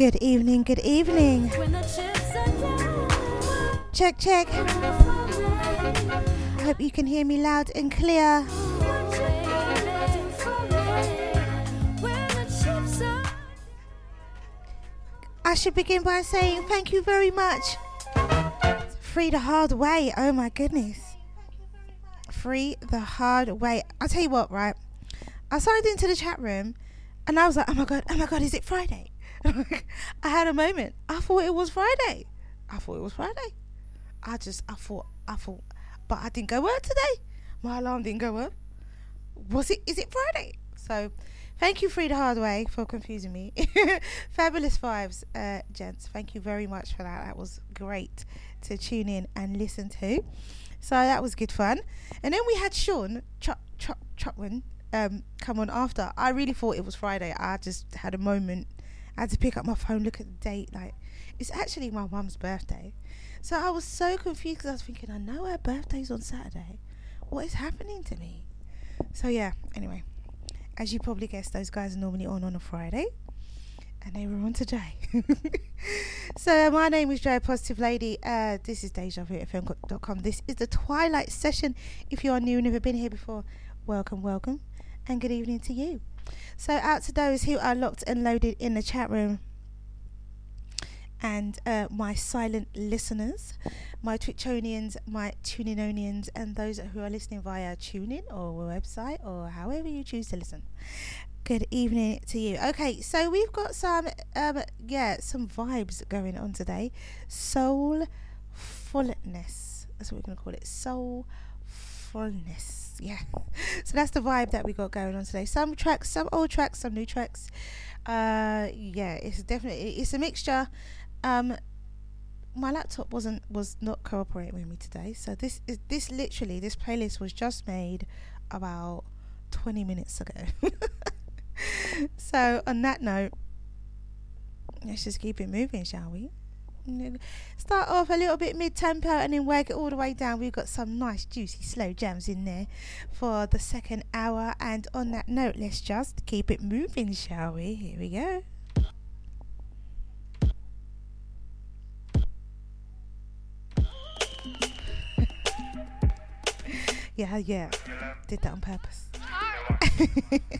Good evening, good evening. Check, check. I hope you can hear me loud and clear. I should begin by saying thank you very much. Free the hard way. Oh my goodness. Free the hard way. I'll tell you what, right? I signed into the chat room and I was like, oh my god, oh my god, is it Friday? Had a moment. I thought it was Friday. I thought it was Friday. I just, I thought, I thought, but I didn't go work today. My alarm didn't go up. Was it? Is it Friday? So, thank you, Free Hardway, for confusing me. Fabulous vibes, uh, gents. Thank you very much for that. That was great to tune in and listen to. So that was good fun. And then we had Sean Chuck Chuck Chuckman um, come on after. I really thought it was Friday. I just had a moment I had to pick up my phone, look at the date. Like, it's actually my mum's birthday. So I was so confused because I was thinking, I know her birthday's on Saturday. What is happening to me? So, yeah, anyway, as you probably guessed, those guys are normally on on a Friday. And they were on today. so, my name is Joy Positive Lady. Uh, this is Deja at. This is the Twilight Session. If you are new and never been here before, welcome, welcome. And good evening to you. So, out to those who are locked and loaded in the chat room and uh, my silent listeners, my Twitchonians, my TuneInonians, and those who are listening via TuneIn or website or however you choose to listen. Good evening to you. Okay, so we've got some, um, yeah, some vibes going on today. Soulfulness. That's what we're going to call it. Soulfulness yeah. So that's the vibe that we got going on today. Some tracks, some old tracks, some new tracks. Uh, yeah, it's definitely it's a mixture. Um, my laptop wasn't was not cooperating with me today, so this is this literally this playlist was just made about twenty minutes ago. so on that note, let's just keep it moving, shall we? Start off a little bit mid tempo and then work it all the way down. We've got some nice, juicy, slow jams in there for the second hour. And on that note, let's just keep it moving, shall we? Here we go. yeah, yeah. Did that on purpose.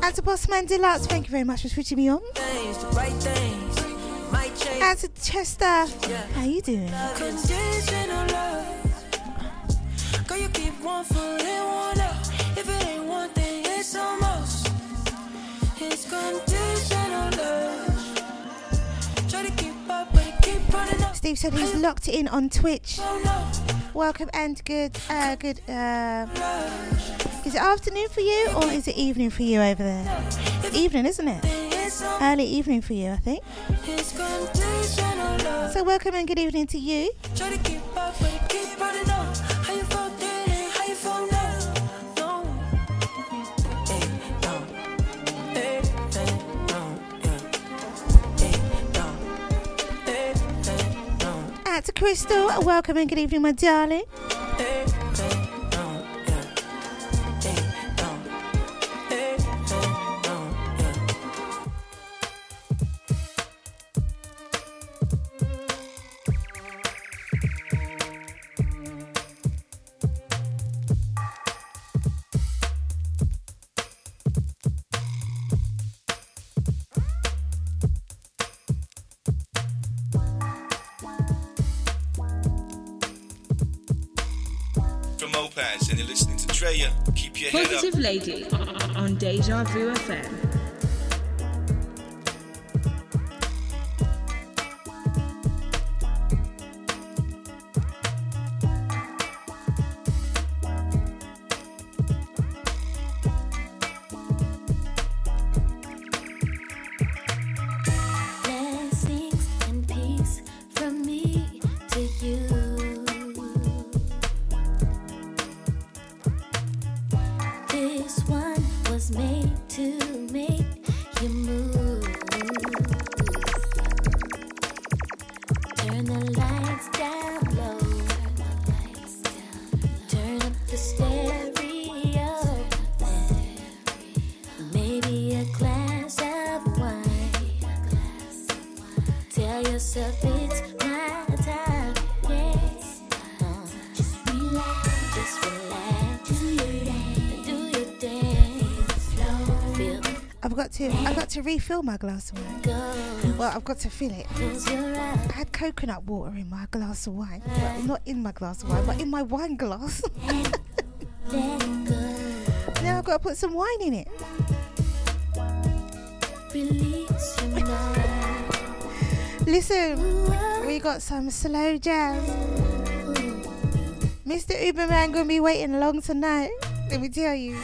And to Boss Man Deluxe, thank you very much for switching me on. And to Chester, how you doing? Steve said he's locked in on Twitch. Oh, no welcome and good, uh, good. Uh, is it afternoon for you or is it evening for you over there? It's evening, isn't it? Early evening for you, I think. So welcome and good evening to you. to Crystal. Welcome and good evening, my darling. Hey. Lady on Deja Vu FM. refill my glass of wine? Well, I've got to fill it. I had coconut water in my glass of wine. Well, not in my glass of wine, but in my wine glass. now I've got to put some wine in it. Listen, we got some slow jazz. Mr. Uberman gonna be waiting long tonight. Let me tell you.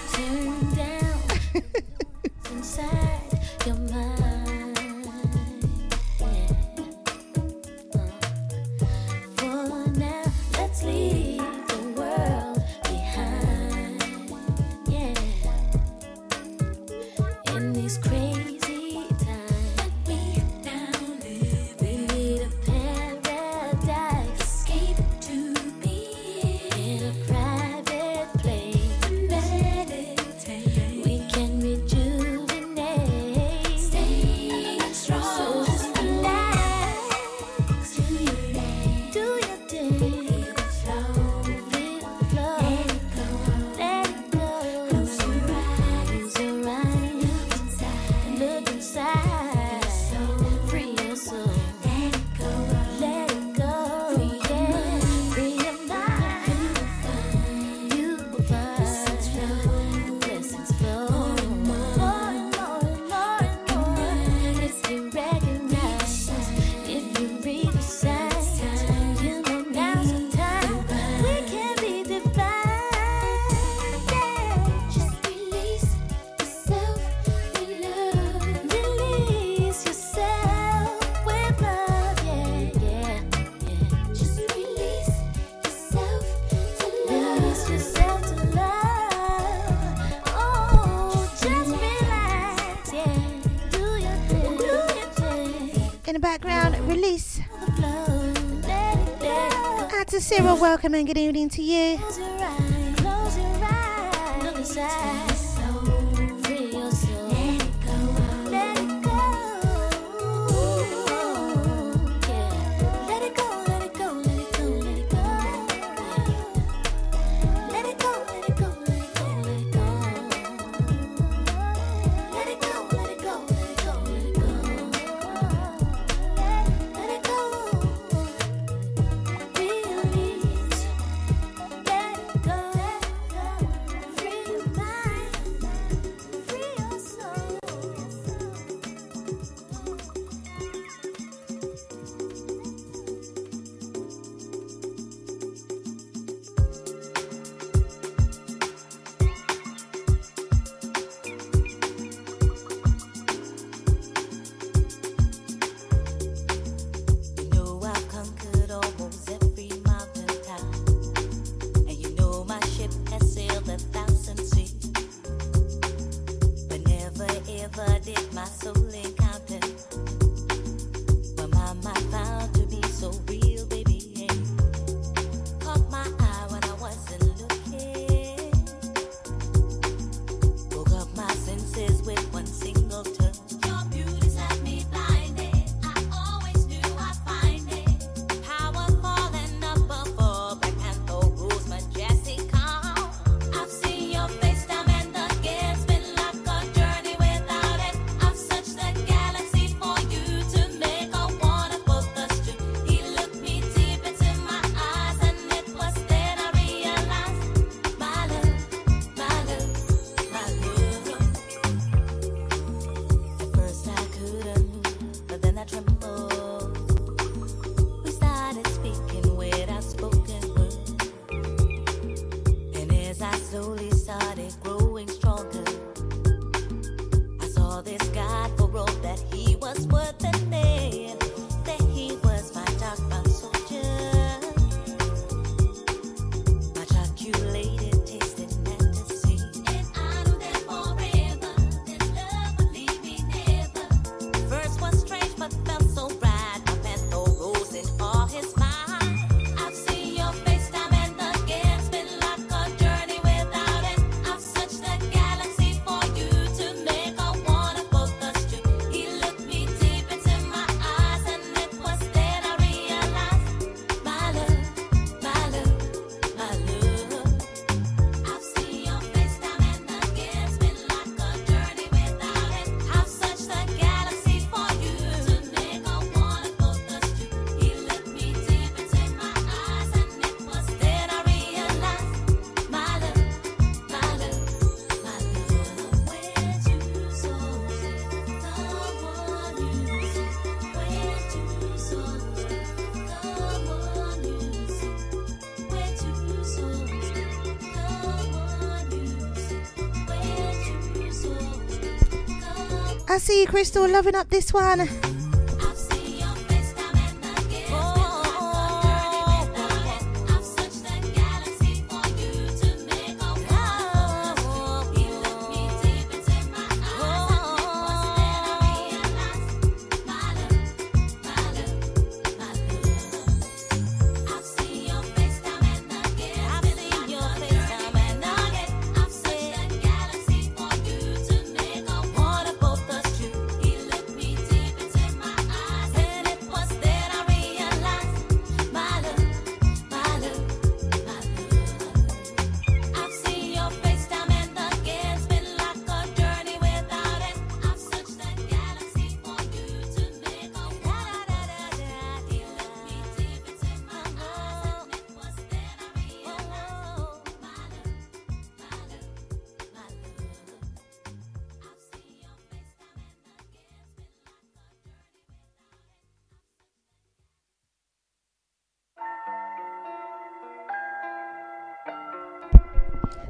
Sarah, welcome and good evening to you. I see you, Crystal, loving up this one.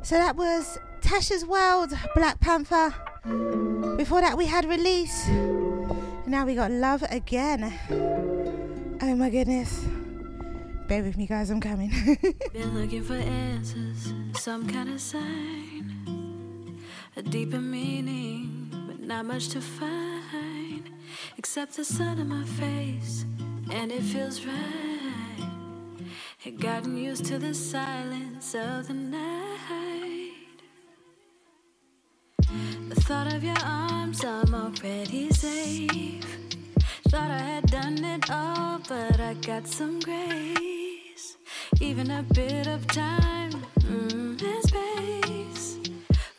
So that was Tasha's World, Black Panther. Before that, we had Release. Now we got Love Again. Oh my goodness. Bear with me, guys, I'm coming. Been looking for answers, some kind of sign, a deeper meaning, but not much to find, except the sun in my face, and it feels right. Had gotten used to the silence of the night. Thought of your arms, I'm already safe. Thought I had done it all, but I got some grace. Even a bit of time mm, and space.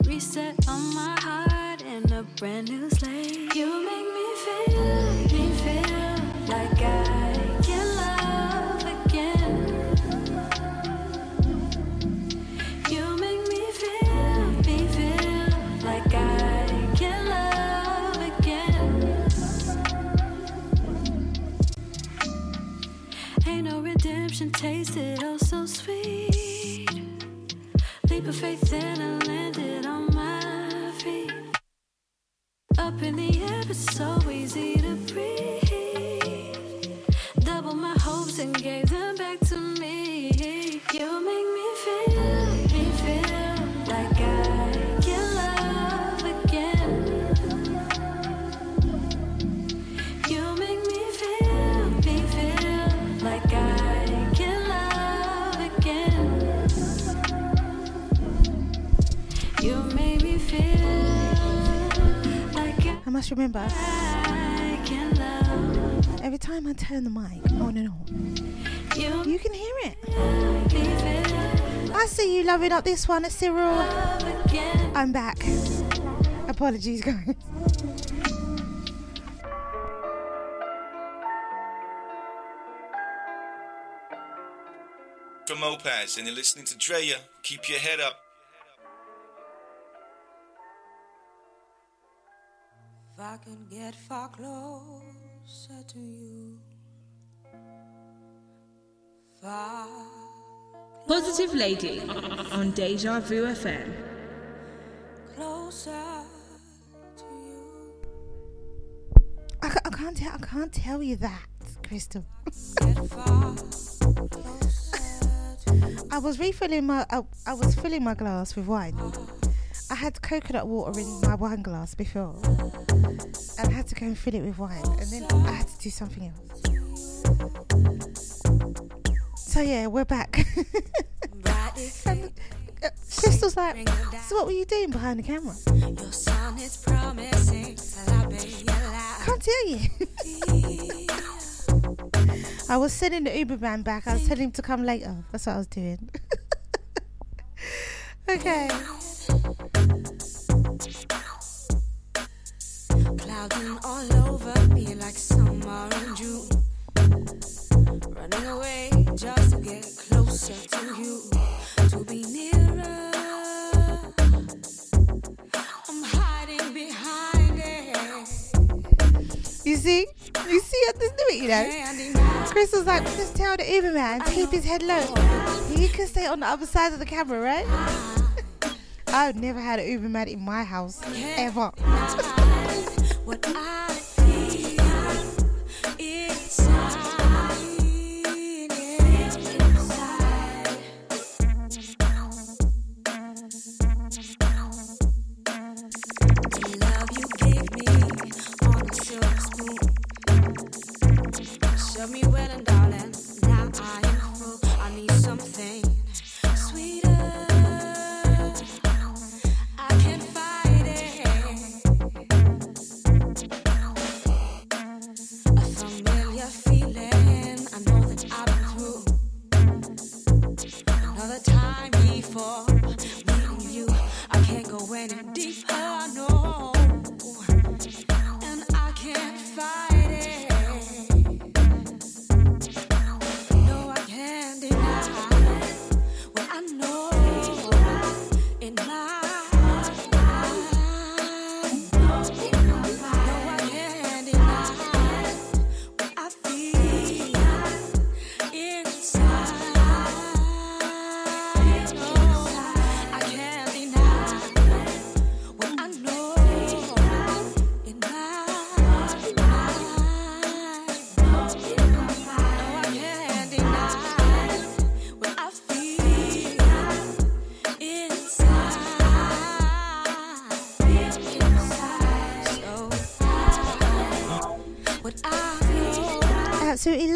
Reset on my heart and a brand new redemption tasted oh so sweet. Leap of faith and I landed on my feet. Up in the air, but so easy to breathe. Double my hopes and gave them back to me. You make must remember, every time I turn the mic oh, on and on, you. can hear it. I see you loving up this one, Cyril. I'm back. Apologies, guys. From Opaz, and you're listening to Drea. Keep your head up. If I can get far closer to you, far Positive Lady on Deja Vu FM. closer to you, I, I can't tell. I can't tell you that, Crystal. get far closer to you. I was refilling my. I, I was filling my glass with wine. I had coconut water in my wine glass before, and I had to go and fill it with wine, and then I had to do something else. So yeah, we're back. And Crystal's like, so what were you doing behind the camera? Your son is promising till I pay you I can't tell you. I was sending the Uber man back. I was telling him to come later. That's what I was doing. okay. Clouding all over me like summer in June. Running away just to get closer to you, to be You see? You see how this do it, you know? Chris was like, just tell the Uber man to keep his head low. He can stay on the other side of the camera, right? I've never had an Uber man in my house, ever. love me well and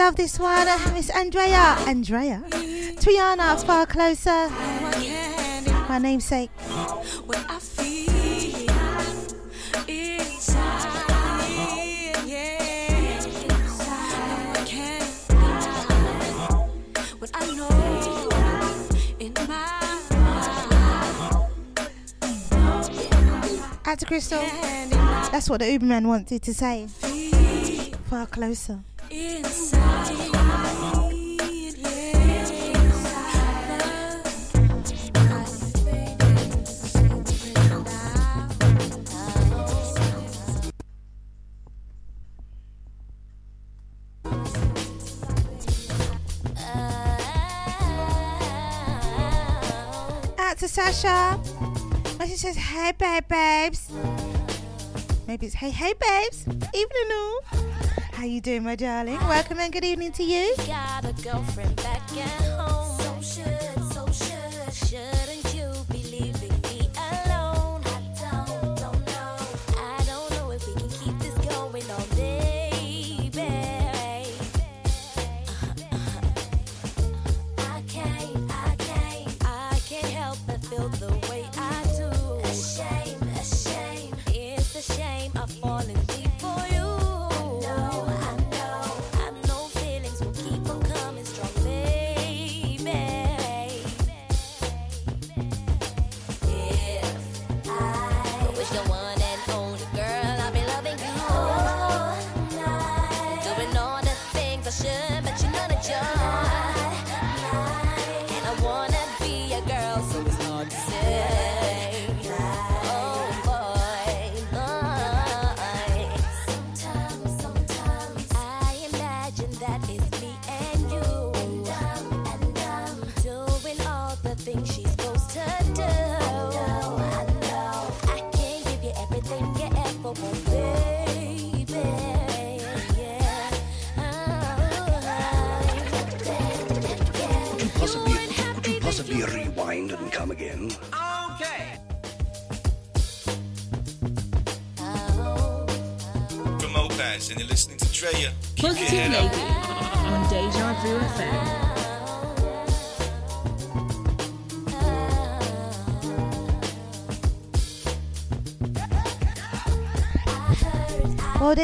love this one. Uh, Miss Andreya. Andreya. Triana, far closer. My namesake. Out to Crystal. That's what the Uberman wanted to say. Far closer. Sasha. And she says, hey, babe, babes. Maybe it's, hey, hey, babes. Evening, new. How you doing, my darling? Welcome and good evening to you. Got a girlfriend back at home.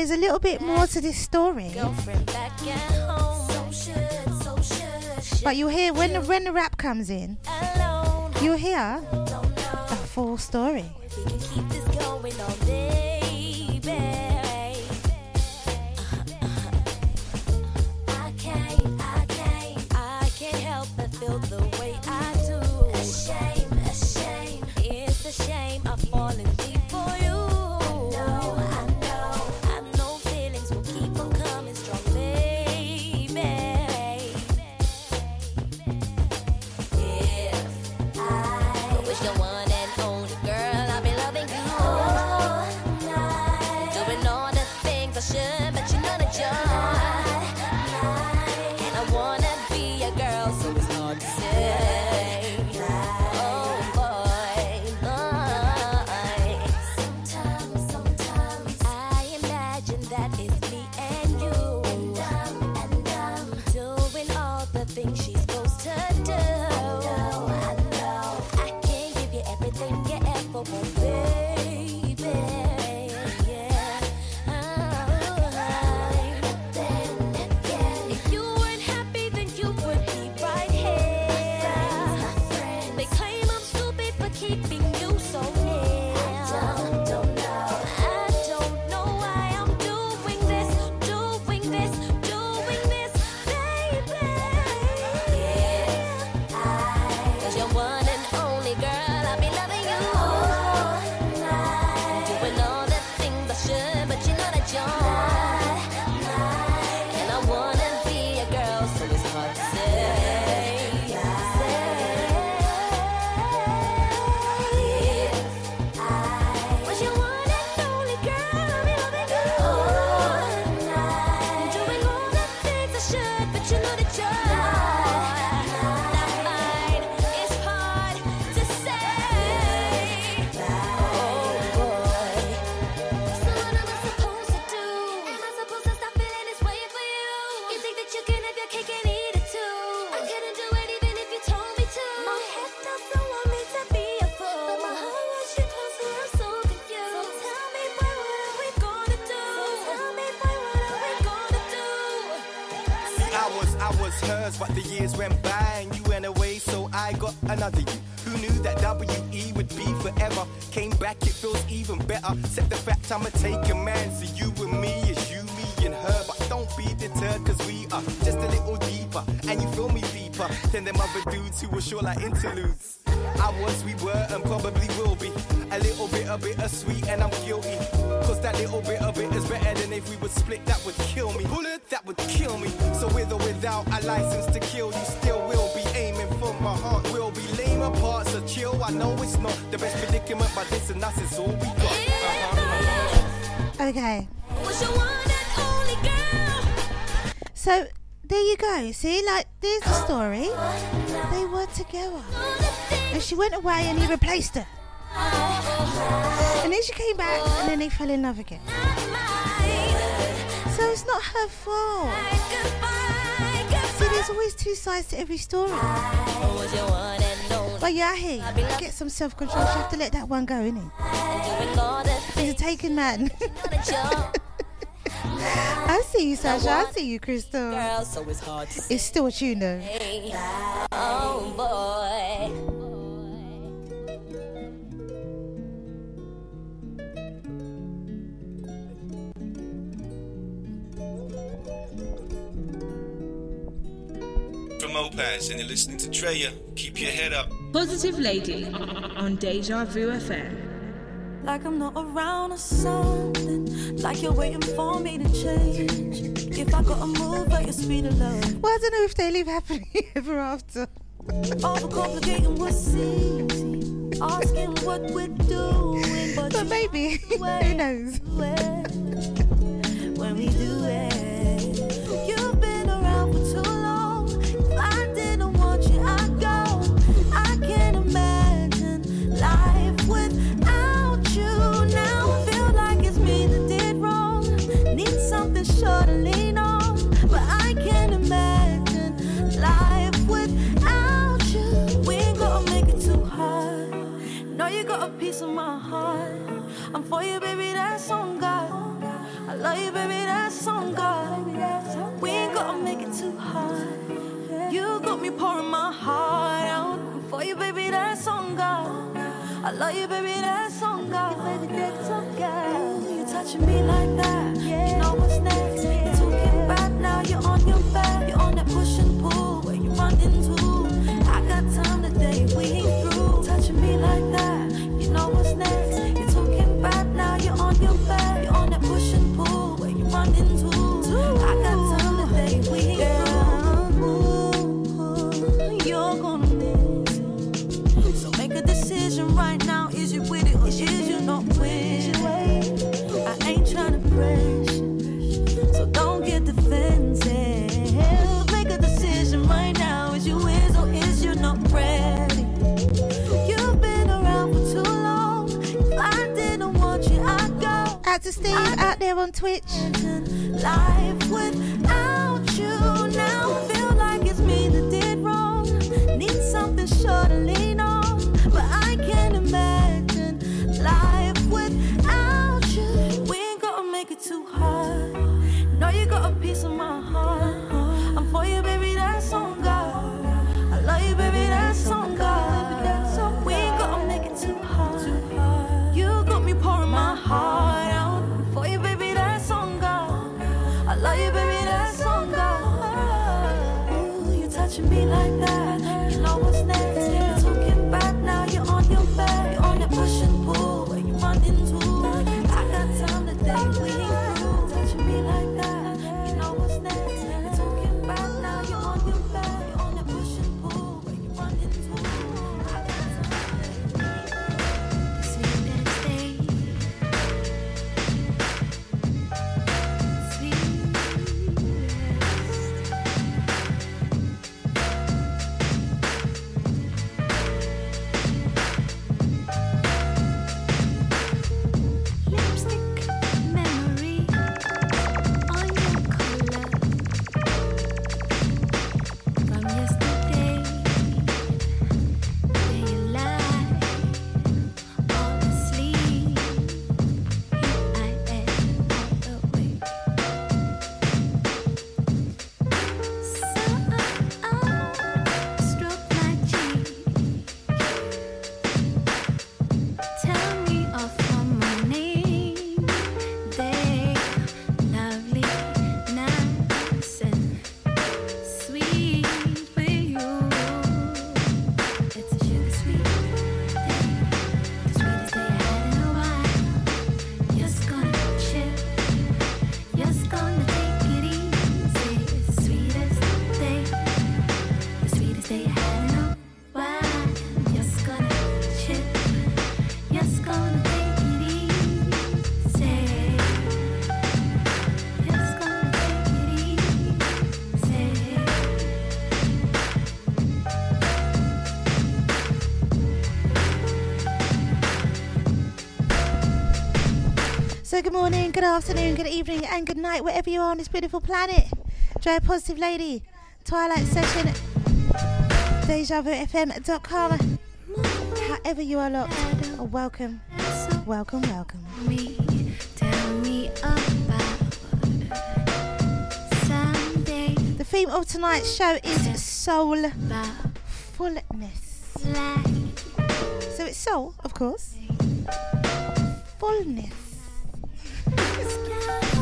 there's a little bit more to this story. But you'll hear when the when the rap comes in, you'll hear the full story. away and he replaced her. And then she came back and then they fell in love again. So it's not her fault. So there's always two sides to every story. But yeah, hey, get some self control. She have to let that one go, innit? He's a taken man. I see you, Sasha. I see you, Crystal. It's, it's still a tune, though. Drea, keep your head up. Positive Lady on Deja Vu FM. Like I'm not around or something. Like you're waiting for me to change. If I gotta move at your speed of love. Well, I don't know if they live happily ever after. Overcomplicating what seems. Asking what we're doing. But, but maybe. Who knows? when we do it. love you, baby, that's on God. Baby, that's on God. You touching me like that. Yeah. You know what's next. You're talking back now. You're on your back. You're on that pushing. to Steve out there on Twitch. Life without you now feel like it's me that did wrong. Need something short lean morning, good afternoon, good evening, and good night, wherever you are on this beautiful planet. Joy Positive Lady, Twilight Session, DejaVuFM.com. However you are locked, welcome, welcome, welcome. Me the theme of tonight's show is soul fullness. So it's soul, of course, fullness. Thank you.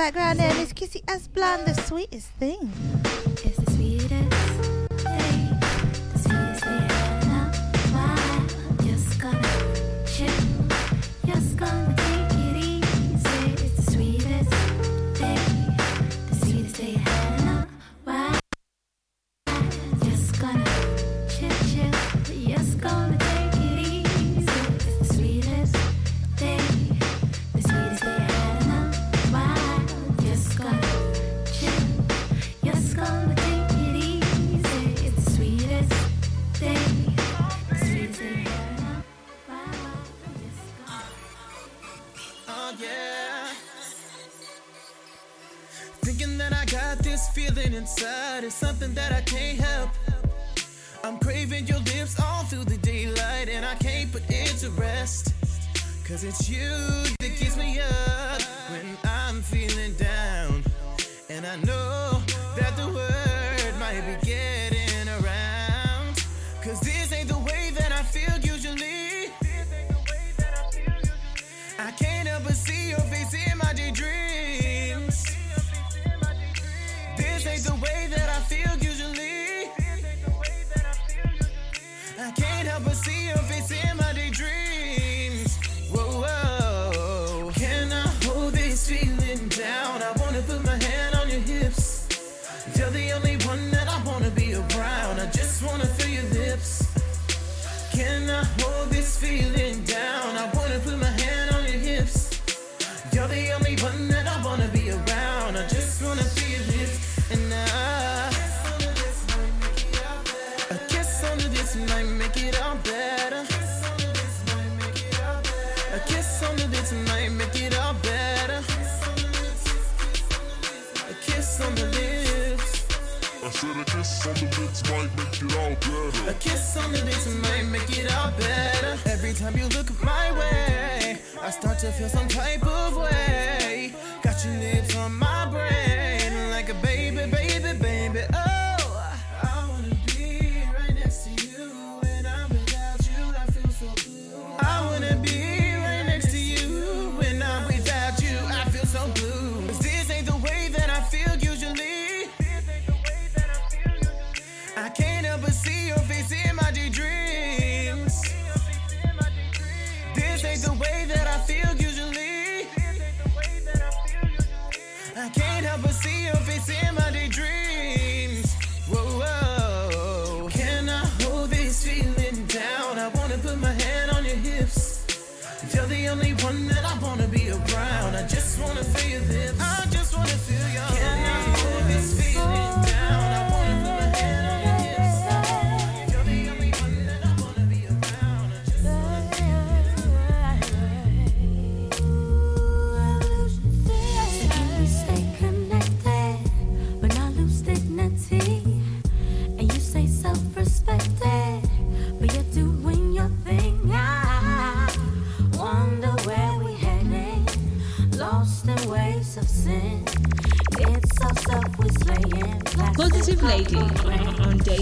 background there, Miss Kissy blonde, the sweetest thing.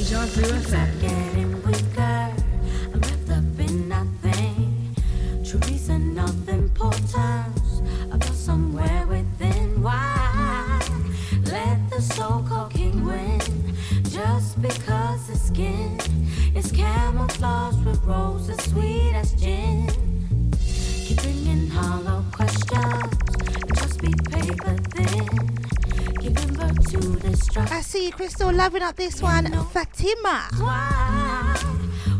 Deja Vu effect. see Crystal loving up this one. You know Fatima. Why,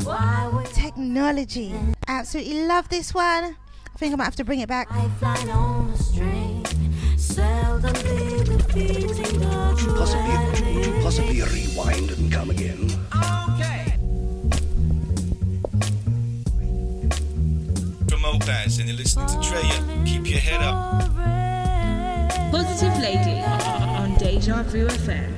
why Technology. Absolutely love this one. I think I might have to bring it back. Would you possibly, would you possibly rewind and come again? Okay. Promote guys, and you're listening to Drea. Keep your head up. Positive Lady on Deja Vu FM.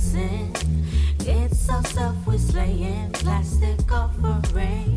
absent. It's ourselves we're slaying, plastic offering.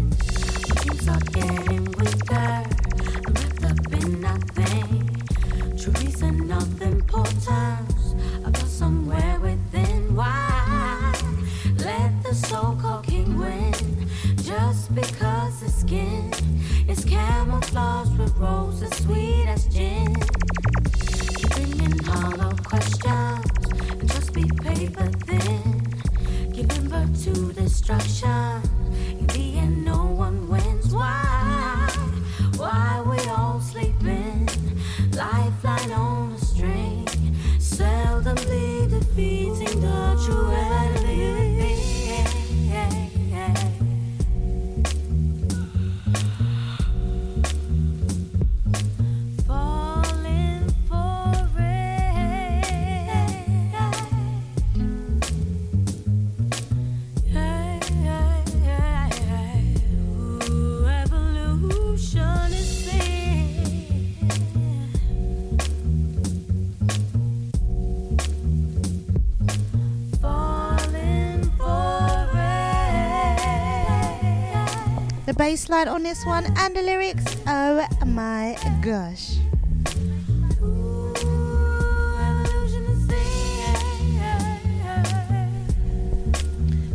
Bassline on this one and the lyrics. Oh my gosh.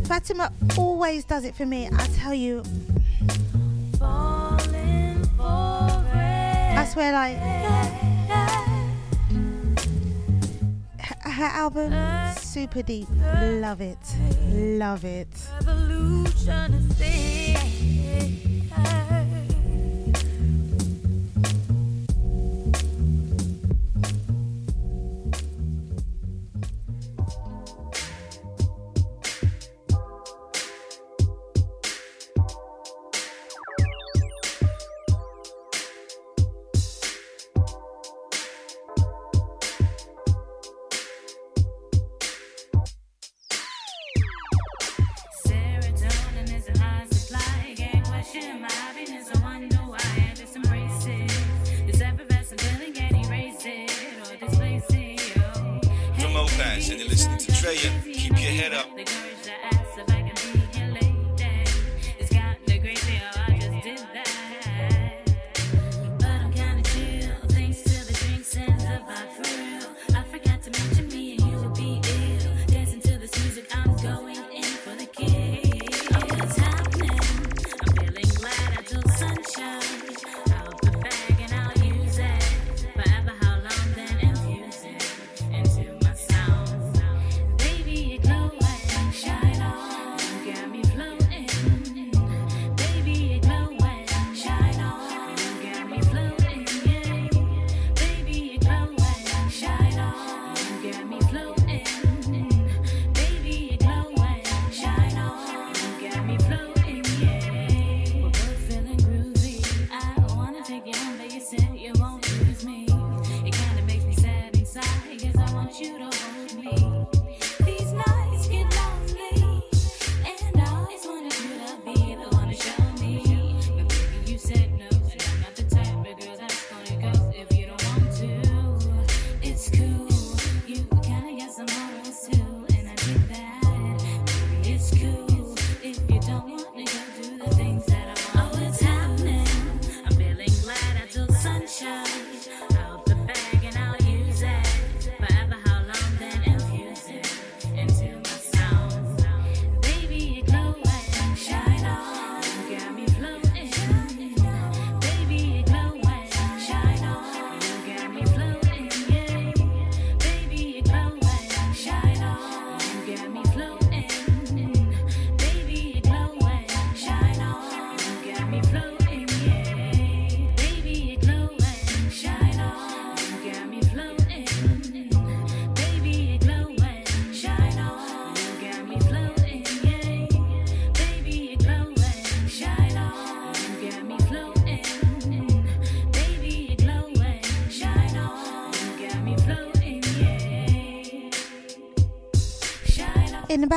Fatima always does it for me, I tell you. I swear, like. Her, her album, super deep. Love it. Love it.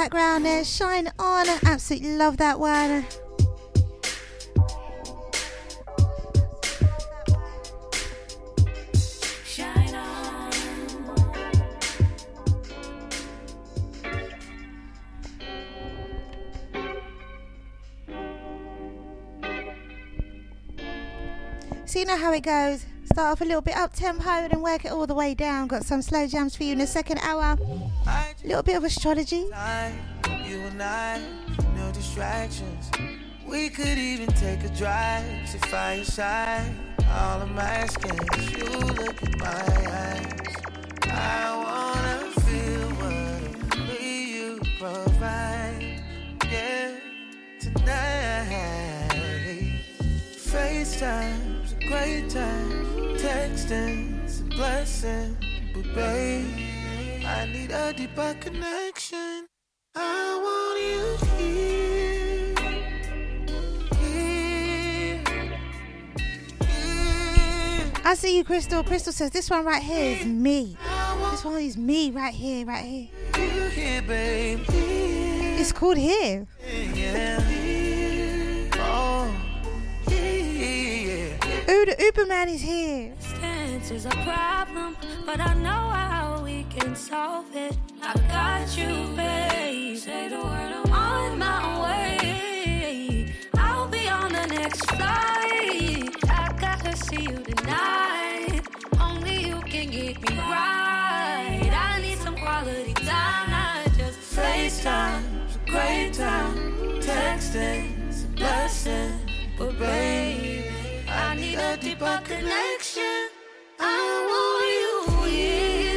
Background there, Shine On. I Absolutely love that one. So you know how it goes. Start off a little bit up tempo and then work it all the way down. Got some slow jams for you in the second hour. A little bit of astrology. You and I, no distractions. We could even take a drive to fireside. All I'm asking is you look in my eyes. I wanna feel what only you provide. Yeah, tonight. FaceTime's a great time. Texting's a blessing. But babe, I need a deeper connection. I want you here. Here. Here. I see you, Crystal. Crystal says this one right here is me. This one is me right here, right here. You here, babe. It's called here. Yeah. Oh. Yeah. Ooh, the Uberman is here. Distance is a problem, but I know how we can solve it. I got you, babe. Say the word, I'm on my way. I'll be on the next flight. I gotta see you tonight. Only you can get me right. I need some quality time, not just FaceTime's a great time. Texting's a blessing. But babe, I need a deeper connection. I want you here.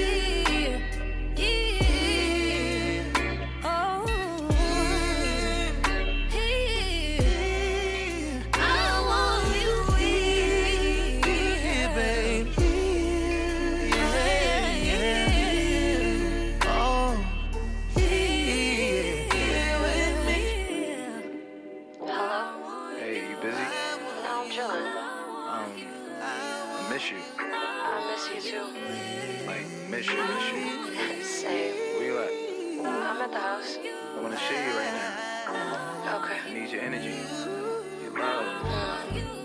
The house. I wanna see you right now. Okay. I need your energy, your love.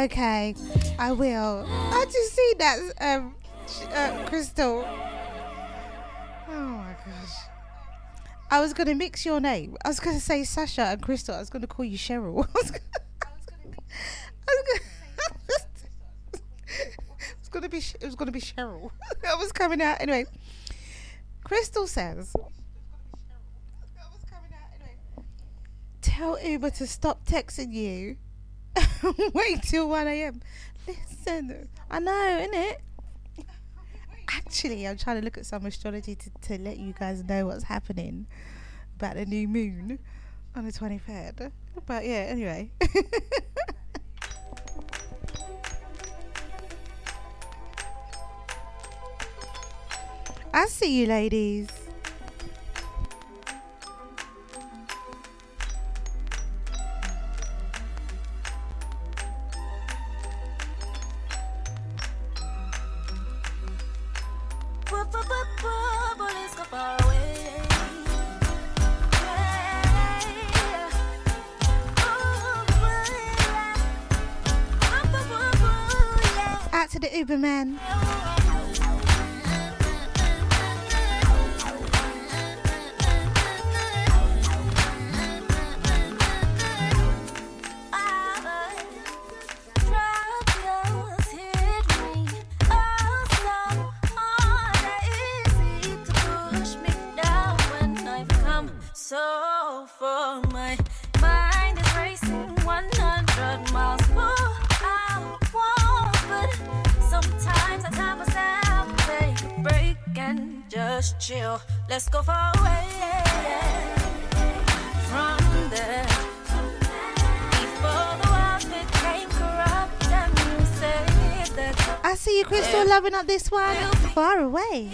Okay, I will. I just see that, um, uh, Crystal. Oh my gosh. I was going to mix your name. I was going to say Sasha and Crystal. I was going to call you Cheryl. I was going to be it was going to be Cheryl. That was coming out anyway. Crystal says Tell Uber to stop texting you Wait till 1 a.m. Listen, I know, innit? Actually, I'm trying to look at some astrology to, to let you guys know what's happening about the new moon on the 23rd. But yeah, anyway. I see you, ladies. not this one? Far away.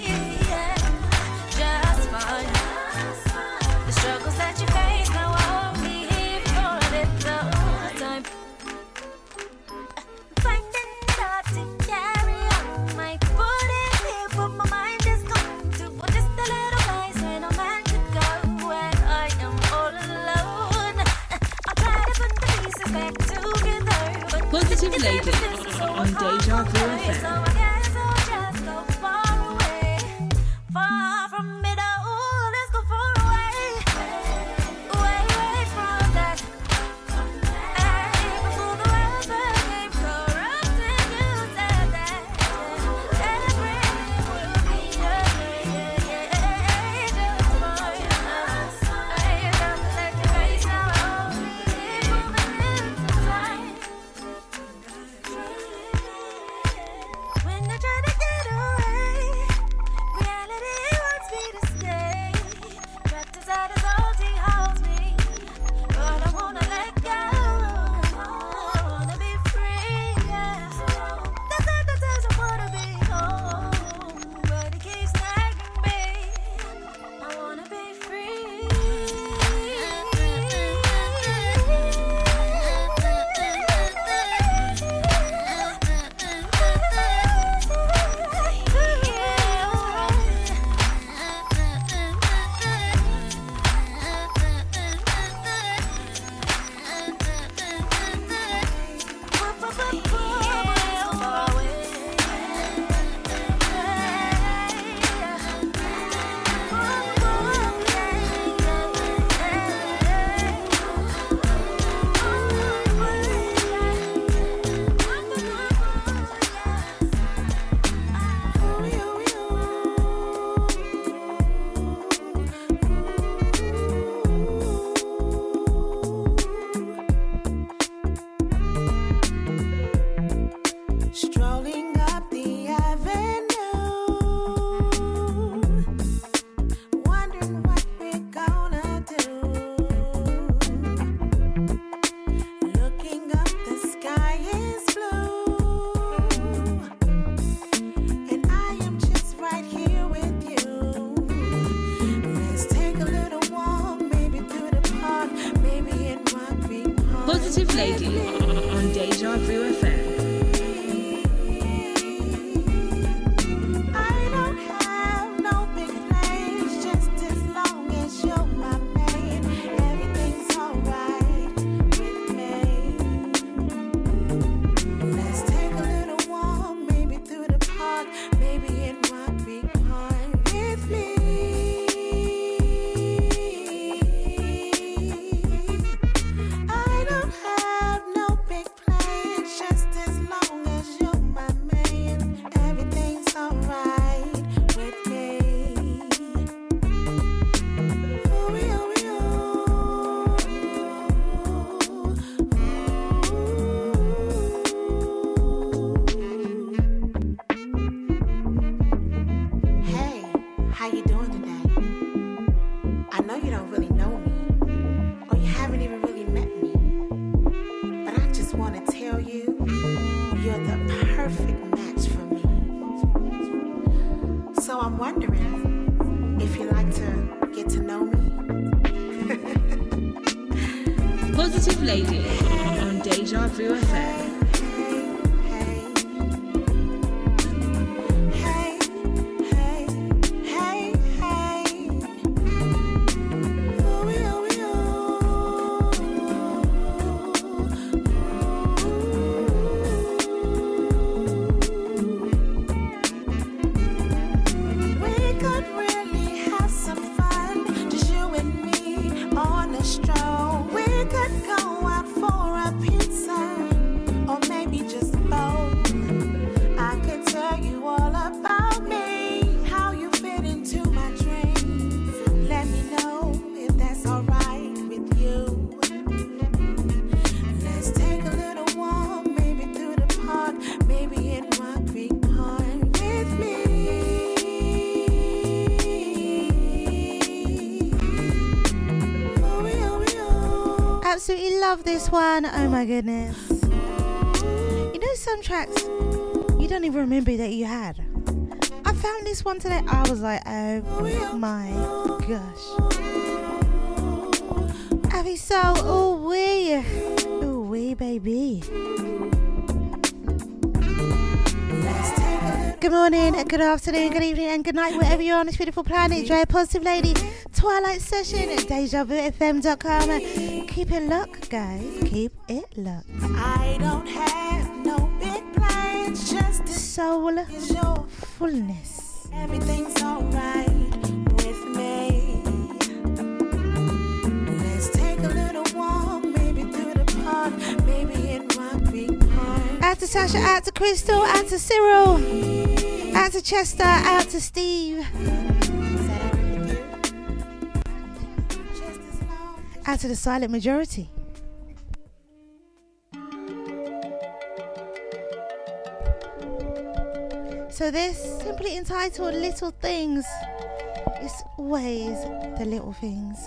Love this one. Oh my goodness. You know, some tracks you don't even remember that you had. I found this one today. I was like, oh my gosh. Abby So, oh wee. Oh wee, baby. Good morning, good afternoon, good evening, and good night, wherever you are on this beautiful planet. Dre Positive Lady, Twilight Session at DejaVuFM.com. Keep it locked, guys. Keep it locked. I don't have no big plans, just the soul fullness. Everything's alright with me. Let's take a little walk, maybe through the park, maybe in Rock Creek Park. Out to Sasha, out to Crystal, out to Cyril, out to Chester, out to Steve. Out to the silent majority. So this simply entitled Little Things is always the little things.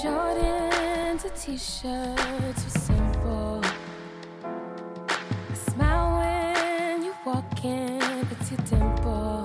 Jordans and t-shirts are simple. A smile when you walk in, it's your dimples.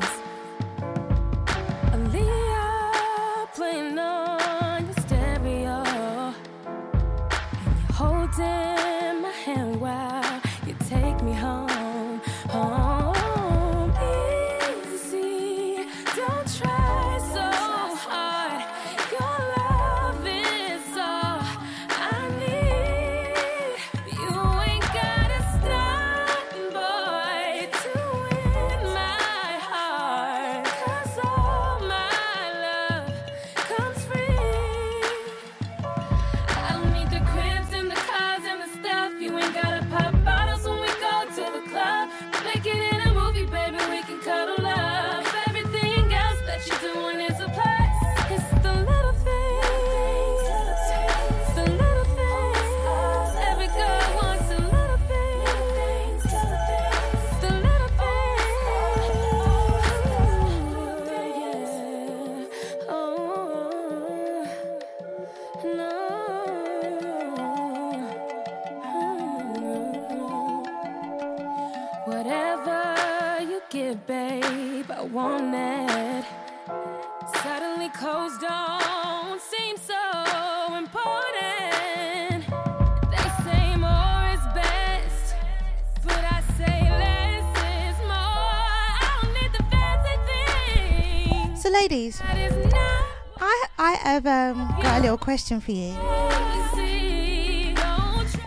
Question for you.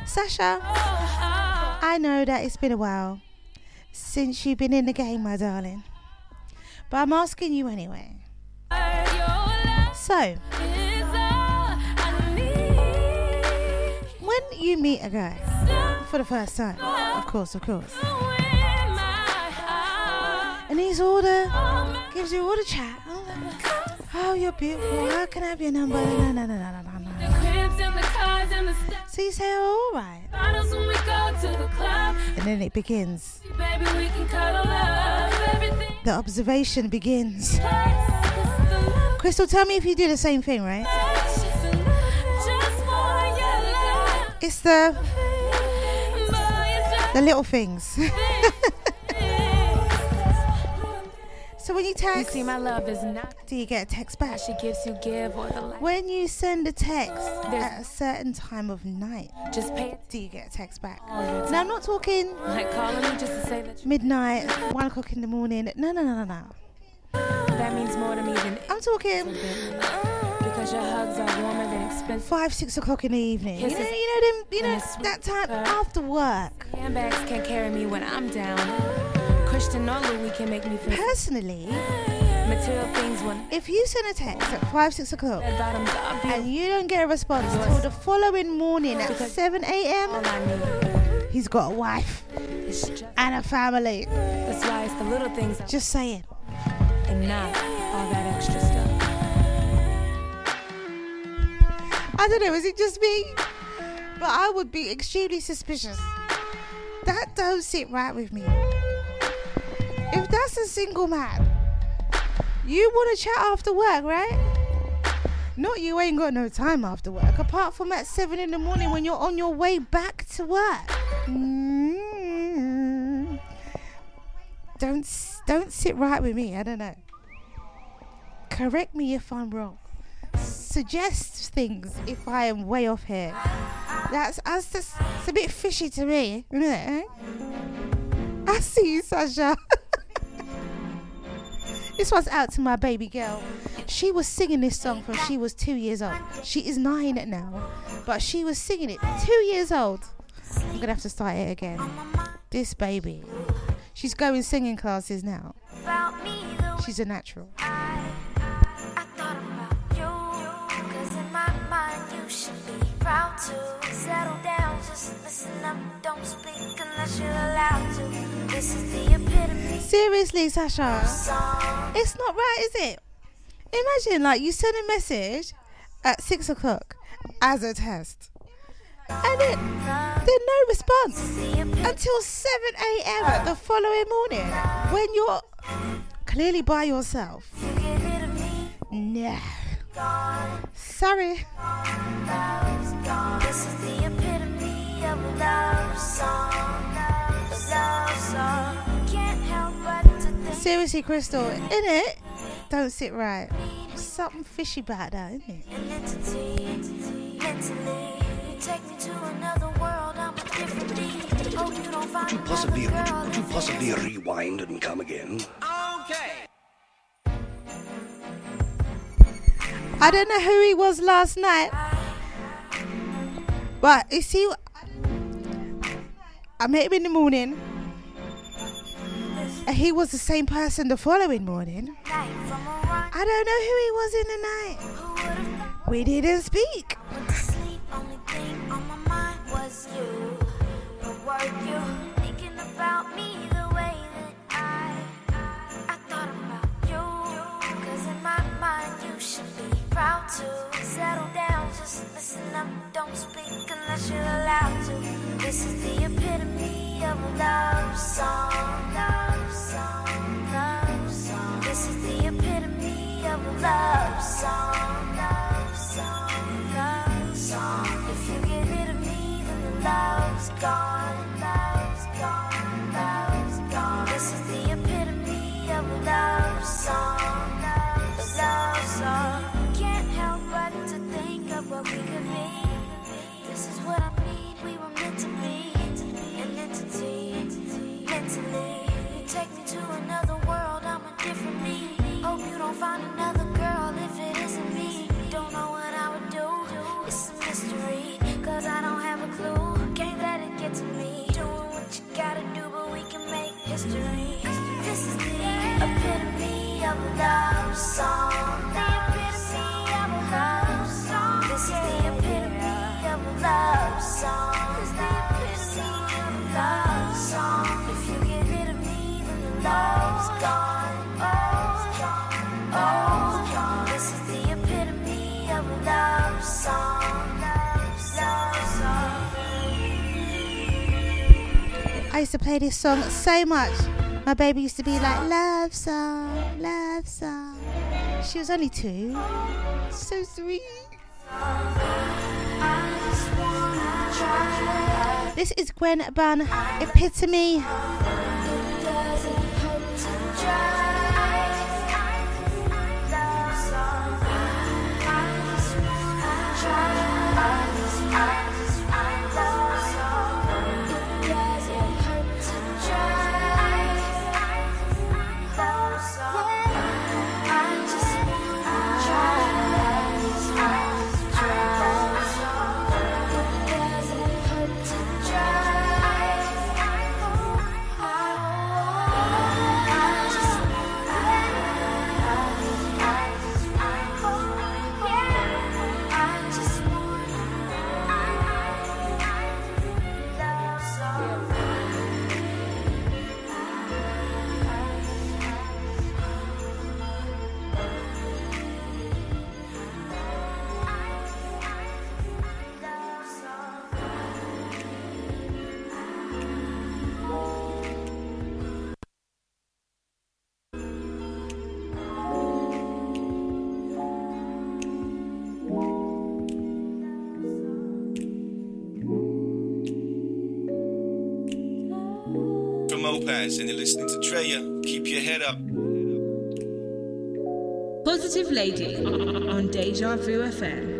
Sasha, I know that it's been a while since you've been in the game, my darling. But I'm asking you anyway. So, when you meet a guy for the first time, of course, of course, and he's all the, gives you all the chat. Oh, you're beautiful. How can I have your number? No, no, no, no, no, no, no. cribs and the cars and the stuff. So you say, all right. Bottles when we go to the club. And then it begins. Baby, we can cuddle up everything. the observation begins. Crystal, tell me if you do the same thing, right? It's the the little things. so when you text, You see, my love is not. do you get a text back? She gives you give or the like. When you send a text at a certain time of night, Just pay. do you get a text back? Oh, time. Now I'm not talking Like calling me just to say that midnight, one o'clock in the morning. No, no, no, no, no. that means more to me than I'm talking because your hugs are warmer than expensive. five, six o'clock in the evening. You know, you know them, you know that time uh, after work. Handbags can't carry me when I'm down. Christian or Louis can make me feel. Personally, Material things when if you send a text at five, six o'clock red bottoms are and you don't get a response until the following morning at seven a.m., he's got a wife and a family. That's why it's the little things Just saying. and not all that extra stuff. I don't know, is it just me? But I would be extremely suspicious. That don't sit right with me. If that's a single man, you want to chat after work, right? Not you ain't got no time after work, apart from at seven in the morning when you're on your way back to work. Mm. Don't don't sit right with me. I don't know. Correct me if I'm wrong suggest things if I am way off here. That's, that's just, it's a bit fishy to me, isn't it? eh? I see you, Sasha. this one's out to my baby girl. She was singing this song from she was two years old. She is nine now, but she was singing it two years old. I'm gonna have to start it again. This baby, she's going singing classes now. About me, the She's a natural. I thought about you. Cause in my mind, you should be proud to settle down. Just listen up, don't speak unless you're allowed to. This is the epitome Seriously, Sasha. It's not right, is it? Imagine like you send a message at six o'clock as a test, and it, then no response until seven a.m. the following morning when you're clearly by yourself. No, sorry. This is the epitome of a love song. A love song. Can't help but to think. Seriously, Crystal, in it don't sit right. Something fishy about that, isn't it? an. You take me to another world, I'm a different being. Hope you Could you possibly, could you, girl could you if it possibly rewind and come again? I don't know who he was last night, but you see, I met him in the morning, and he was the same person the following morning. I don't know who he was in the night. We didn't speak. Up, don't speak unless you're allowed to. This is the epitome of a love song. Love song, love song. This is the epitome of a love song. Love song, love song. If you get rid of me, then the love's gone. Find another girl if it isn't me. Don't know what I would do. It's a mystery. Cause I don't have a clue. Can't let it get to me. Doing what you gotta do, but we can make history. This is the epitome of a love song. The epitome of a love song. This is the epitome of a love song. I used to play this song so much My baby used to be like, love song, love song. She was only two. So sweet. This is Gwen Bunn, Epitome. From Opaz, and you're listening to Drea. Keep your head up. Positive Lady on Deja Vu FM.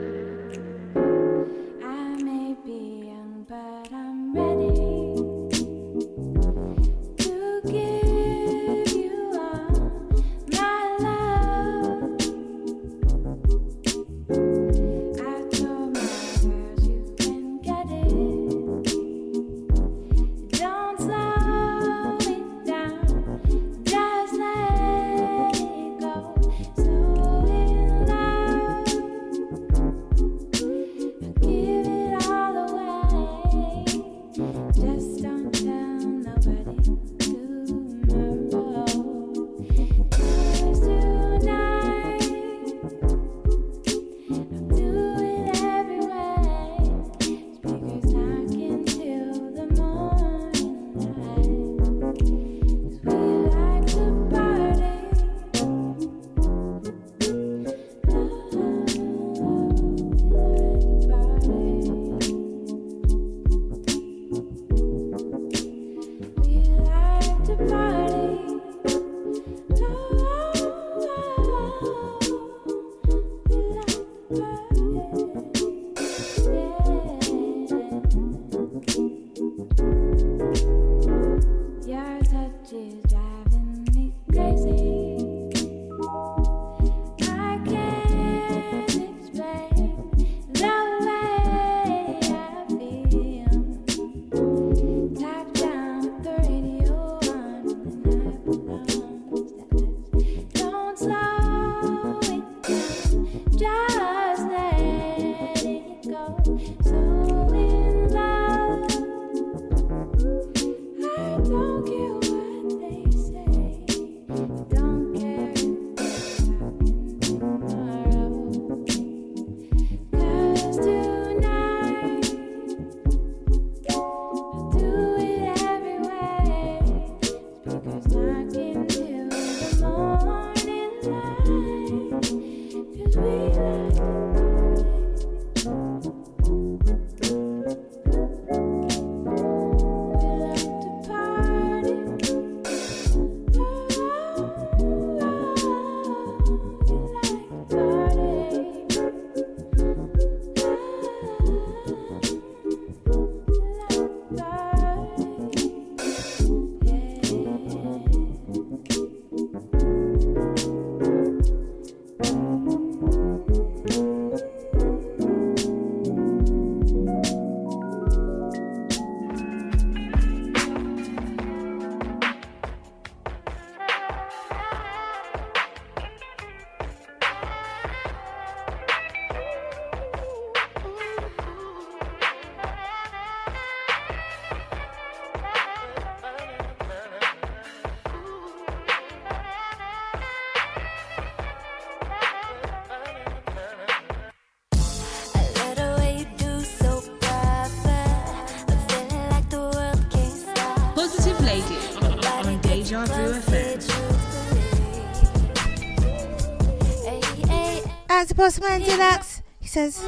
Bossman Deluxe. He says,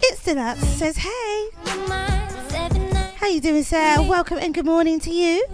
it's Deluxe. He says, hey. How you doing, sir? Welcome and good morning to you.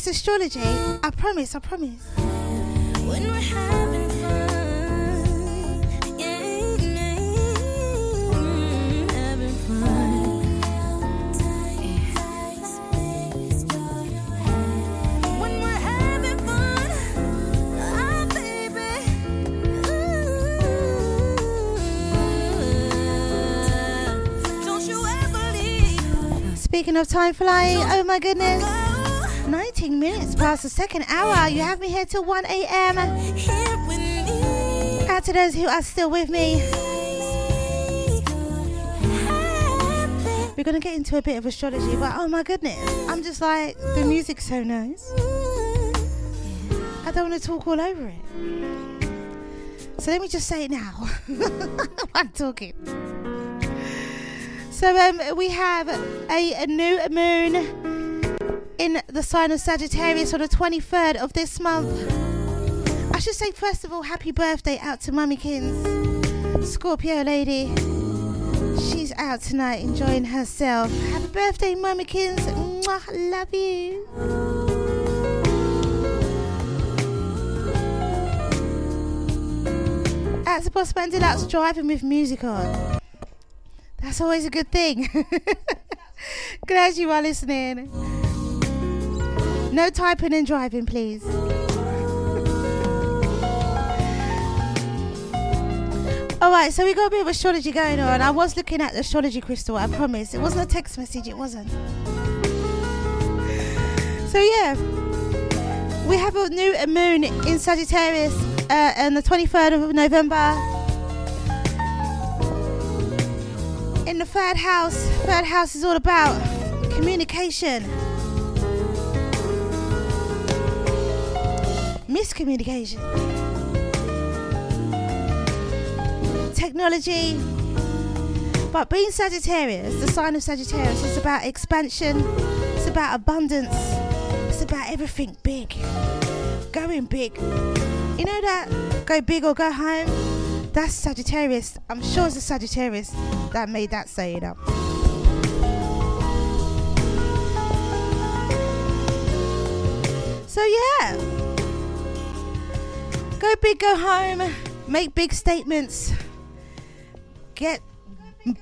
It's astrology. I promise. I promise. When we're having fun, yeah, having fun. When we're having fun, ah, baby, ooh. Don't you ever leave. Speaking of time flying, oh my goodness. 19 minutes past the second hour. You have me here till 1 a.m. Out to those who are still with me. We're going to get into a bit of astrology, but oh my goodness. I'm just like, the music's so nice. I don't want to talk all over it. So let me just say it now. I'm talking. So um, we have a, a new moon in the sign of Sagittarius on the 23rd of this month. I should say, first of all, happy birthday out to Mummy Kins, Scorpio lady. She's out tonight enjoying herself. Happy birthday, Mummy Kins. Mwah, love you. Out to Boss Man Deluxe driving with music on. That's always a good thing. Glad you are listening. No typing and driving, please. Alright, so we got a bit of astrology going on. I was looking at the astrology crystal, I promise. It wasn't a text message, it wasn't. So, yeah, we have a new moon in Sagittarius uh, on the 23rd of November. In the third house, third house is all about communication. Miscommunication, technology. But being Sagittarius, the sign of Sagittarius, is about expansion, it's about abundance, it's about everything big, going big. You know that go big or go home? That's Sagittarius. I'm sure it's a Sagittarius that made that saying up. So, yeah. Go big, go home. Make big statements. Get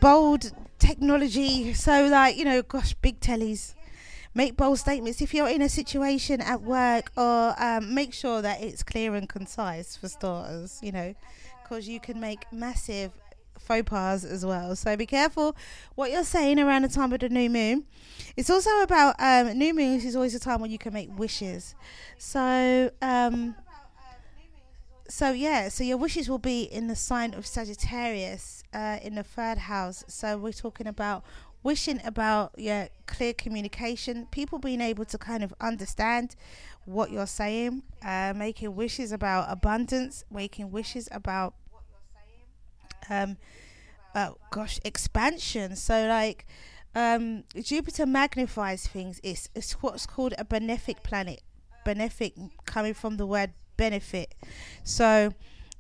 bold technology. So, like, you know, gosh, big tellies. Make bold statements. If you're in a situation at work, or um, make sure that it's clear and concise for starters, you know, because you can make massive faux pas as well. So be careful what you're saying around the time of the new moon. It's also about um, new moons is always a time when you can make wishes. So um, so yeah, so your wishes will be in the sign of Sagittarius uh, in the third house. So we're talking about wishing about yeah clear communication, people being able to kind of understand what you're saying, uh, making wishes about abundance, making wishes about um uh, gosh expansion. So like um Jupiter magnifies things. It's it's what's called a benefic planet. Benefic coming from the word benefit. So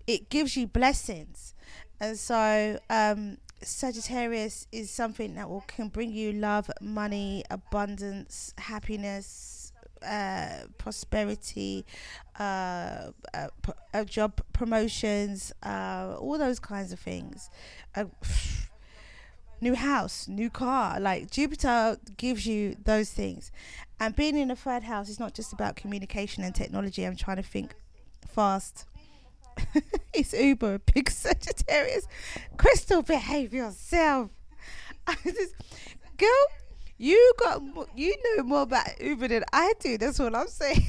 it gives you blessings. And so um Sagittarius is something that will can bring you love, money, abundance, happiness, uh, prosperity, uh, uh, uh, job promotions, uh, all those kinds of things. Uh, new house, new car. Like Jupiter gives you those things. And being in the third house is not just about communication and technology. I'm trying to think fast. it's Uber, a big Sagittarius. Crystal, behave yourself. Girl, you got, you know more about Uber than I do. That's what I'm saying.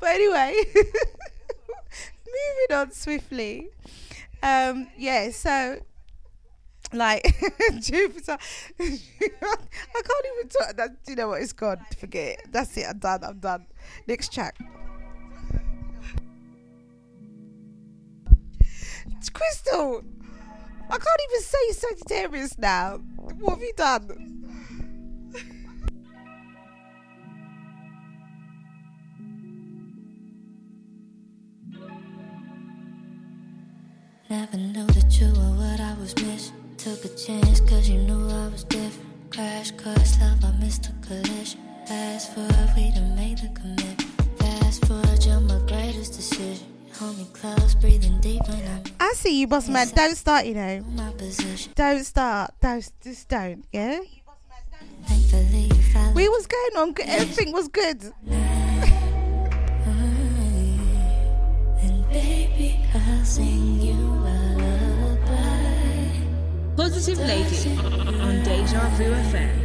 but anyway, moving on swiftly. Um, yeah, so like Jupiter. I can't even talk. That you know what? It's gone. Forget it. That's it. I'm done. I'm done. Next track. It's Crystal. I can't even say Sagittarius now. What have you done? Never knew that you were what I was missing. Took a chance cause you knew I was different. Crash course love, I missed a collision. Fast forward, we done made the commitment. Fast forward, you're my greatest decision. Hold me close, breathing deep and I'm see you, boss man. Don't start, you know. my position. Don't start. Don't just don't. Yeah. Thankfully, you found We was going on. good. Everything was good. And baby, I'll sing you. Positive Lady on Deja Vu FM.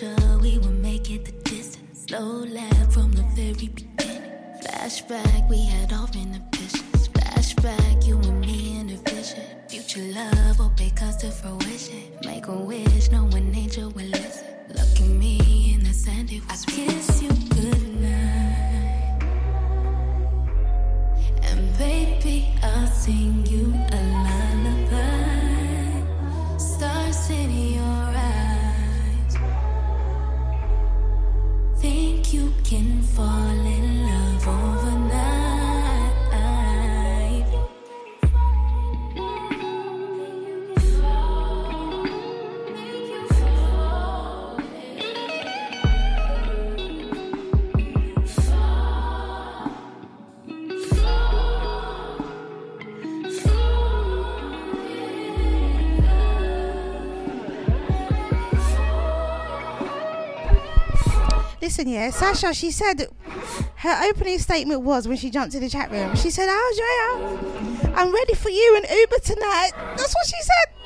Sure we would make it the distance. Slow laugh from the very beginning. Flashback, we had all been the. Flashback, you and me in a vision. Future love, hope it comes to fruition. Make a wish, no one angel will listen. Look at me in the sand, it was I kiss you goodnight. And baby, I'll sing you Yeah, Sasha. She said her opening statement was when she jumped in the chat room. She said, oh, "Andrea, I'm ready for you and Uber tonight." That's what she said.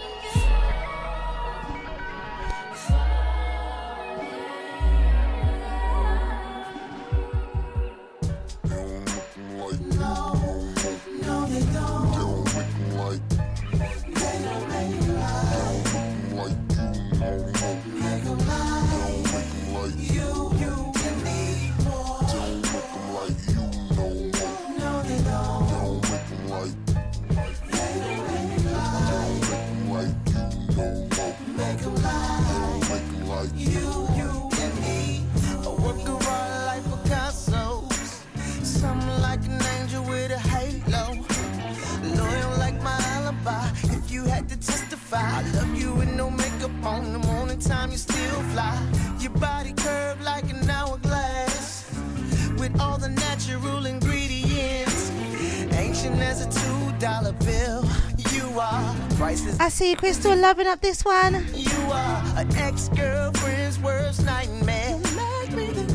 I see Crystal, loving up this one. You are an ex-girlfriend's worst nightmare.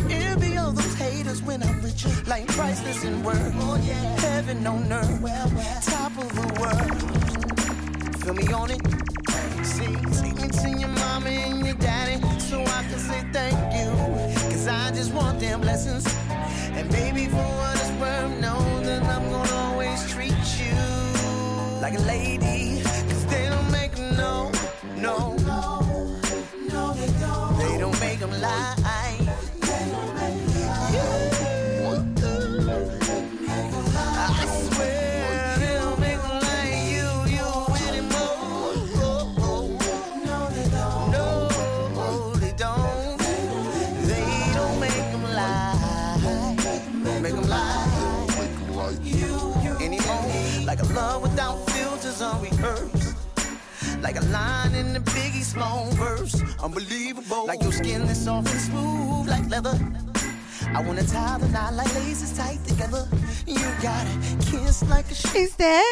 Envy all those haters when I'm with you. Like priceless in worth. Oh, Heaven on earth. Top of the world. Feel me on it? See, take me to your and your daddy so I can say thank you. Cause I just want them blessings. And baby, for what it's worth, know that I'm gonna always treat you like a lady. Don't make no. No, filters. Like a line in the Biggie Smalls verse. Unbelievable. Like your skin that's soft and smooth like leather. I wanna tie the knot like laces tight together. You got it, kiss like a sh- Is there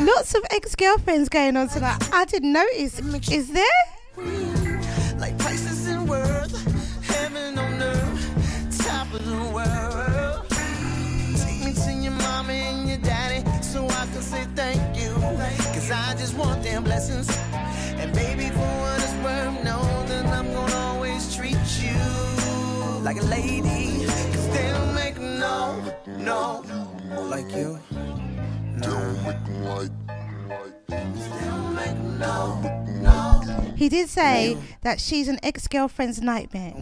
lots of ex-girlfriends going on tonight? I didn't notice. Is there? Like a lady. Cause they don't make no, no, like you. No. He did say that she's an ex-girlfriend's nightmare.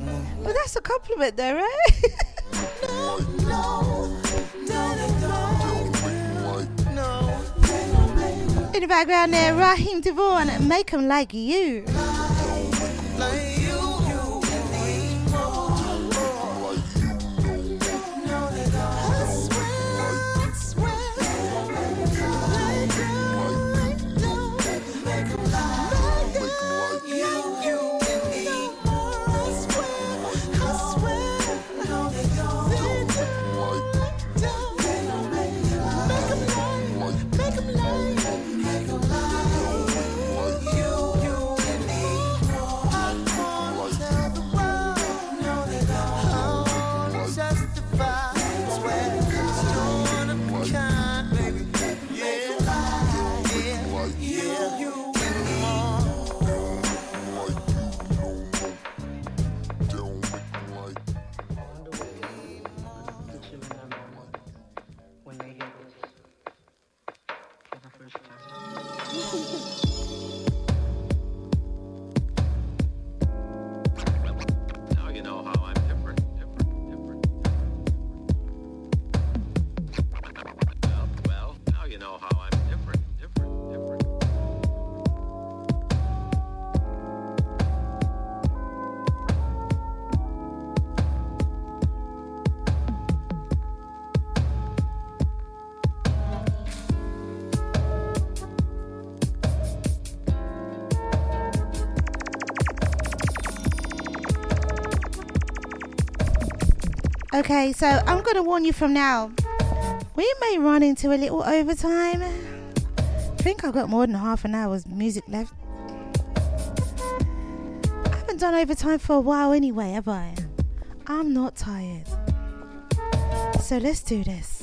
But that's a compliment, though, right? In the background there, Raheem DeVaughn, make 'em like you. Okay, so I'm going to warn you from now. We may run into a little overtime. I think I've got more than half an hour's music left. I haven't done overtime for a while anyway, have I? I'm not tired. So let's do this.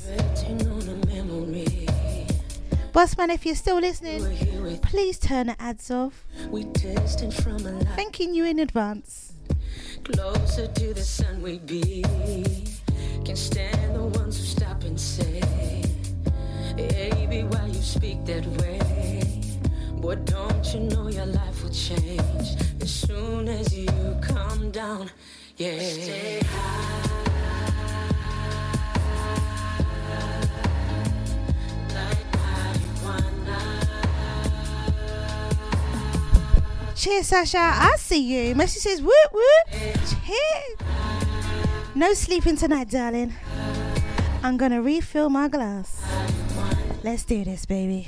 Bossman, if you're still listening, please turn the ads off. We tasted from a light Thanking you in advance. Closer to the sun we be. Can't stand the ones who stop and say, Baby, why you speak that way? Boy, don't you know your life will change as soon as you come down? Yeah. Stay Cheers, Sasha. I see you. Messi says, whoop, whoop. Cheers. No sleeping tonight, darling. I'm to refill my glass. Let's do this, baby.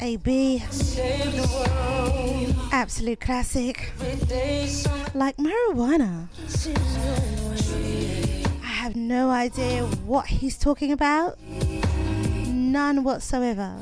AB. Absolute classic. Like marijuana. I have no idea what he's talking about. None whatsoever.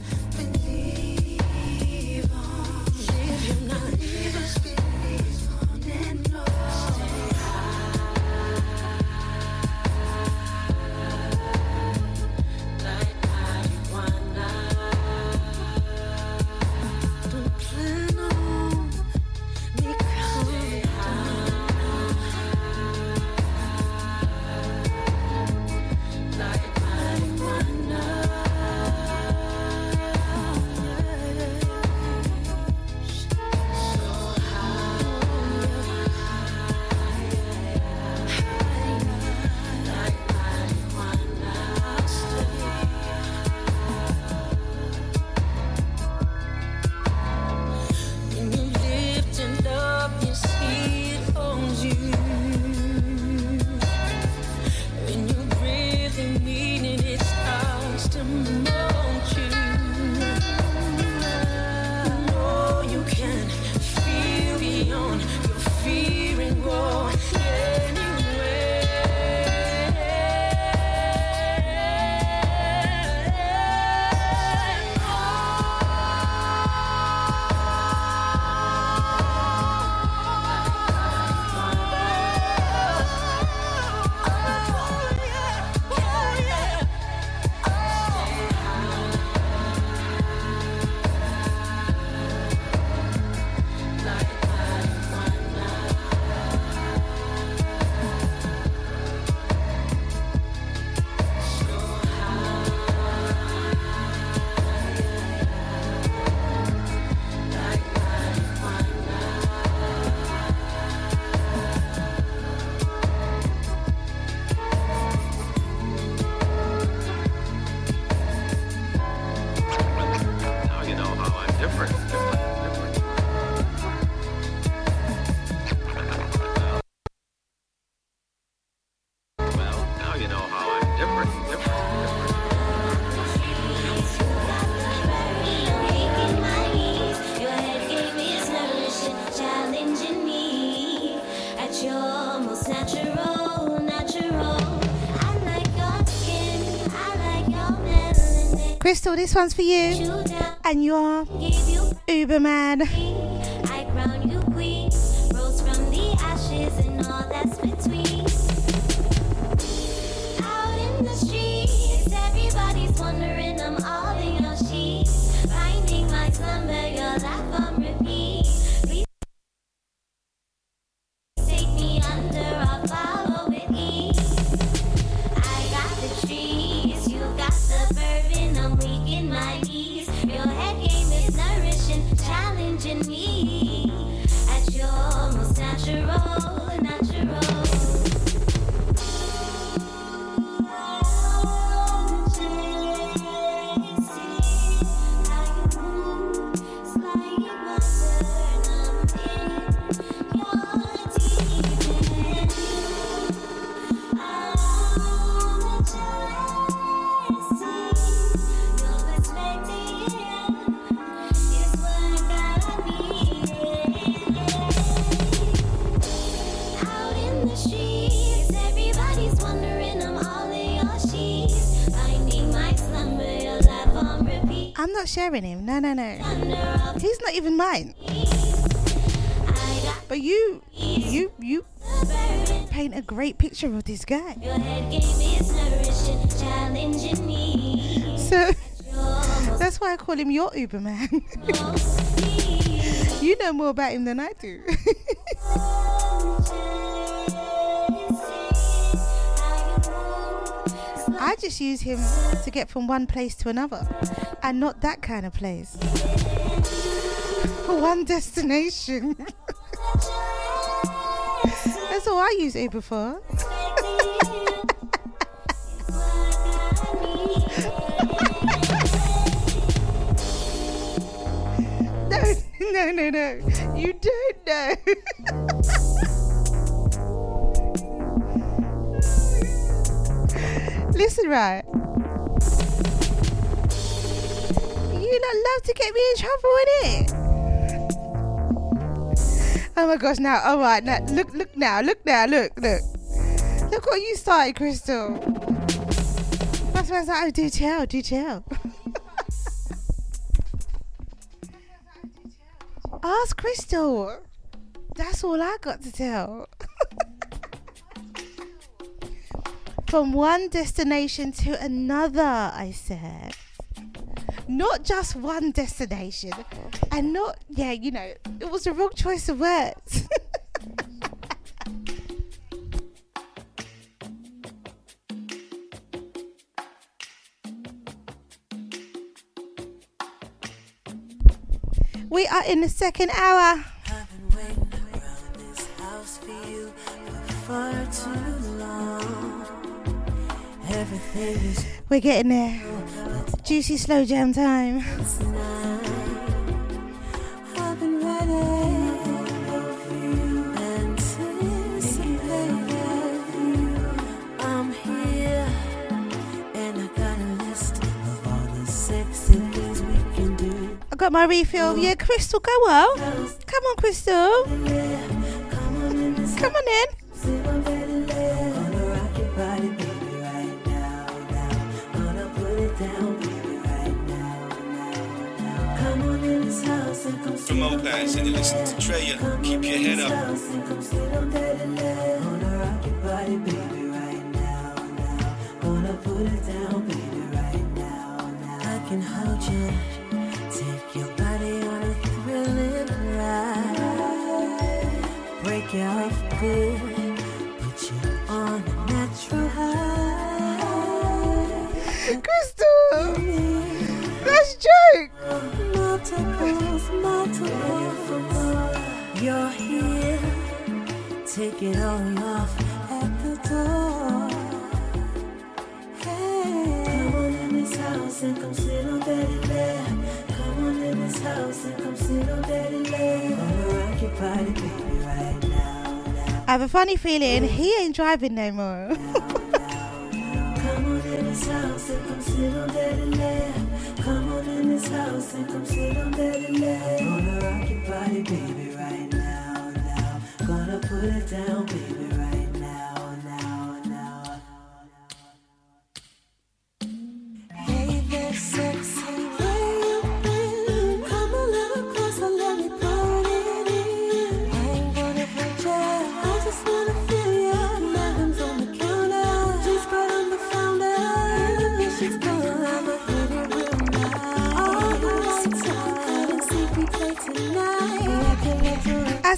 Crystal, this one's for you. And your Uberman. I'm sharing him. No, no, no. He's not even mine. But you, you, you paint a great picture of this guy. So that's why I call him your Uberman. you know more about him than I do. I just use him to get from one place to another, and not that kind of place. One destination. That's all I use Uber for. No, no, no, no. You don't know. Listen, right. Love to get me in trouble, innit? Oh my gosh, now, alright, now, look, look now, look now, look, look. Look what you started, Crystal. That's why I was like, oh, do tell, do tell. Ask Crystal. That's all I got to tell. From one destination to another, I said. Not just one destination. And not, yeah, you know, it was a wrong choice of words. we are in the second hour. house for you for far too long. Everything is We're getting there. Juicy slow jam time. I got my refill. Yeah, Crystal, go well. Come on, Crystal. Come on in. From Opaz and you're listening to Drea. Uh, keep your head up. I can hold you, take your body on a thrilling ride, break you off good, put you on a natural high. Crystal, that's joke. Multiples, multiples, you're here. Take it all off at the door. Hey, come on in this house and come sit on daddy. Come on in this house and come sit on daddy baby, right now. I have a funny feeling he ain't driving no more. In this house and come sit on daddy lap. Come on in this house and come sit on daddy lap. Gonna rock your body, baby, right now, now. Gonna put it down, baby,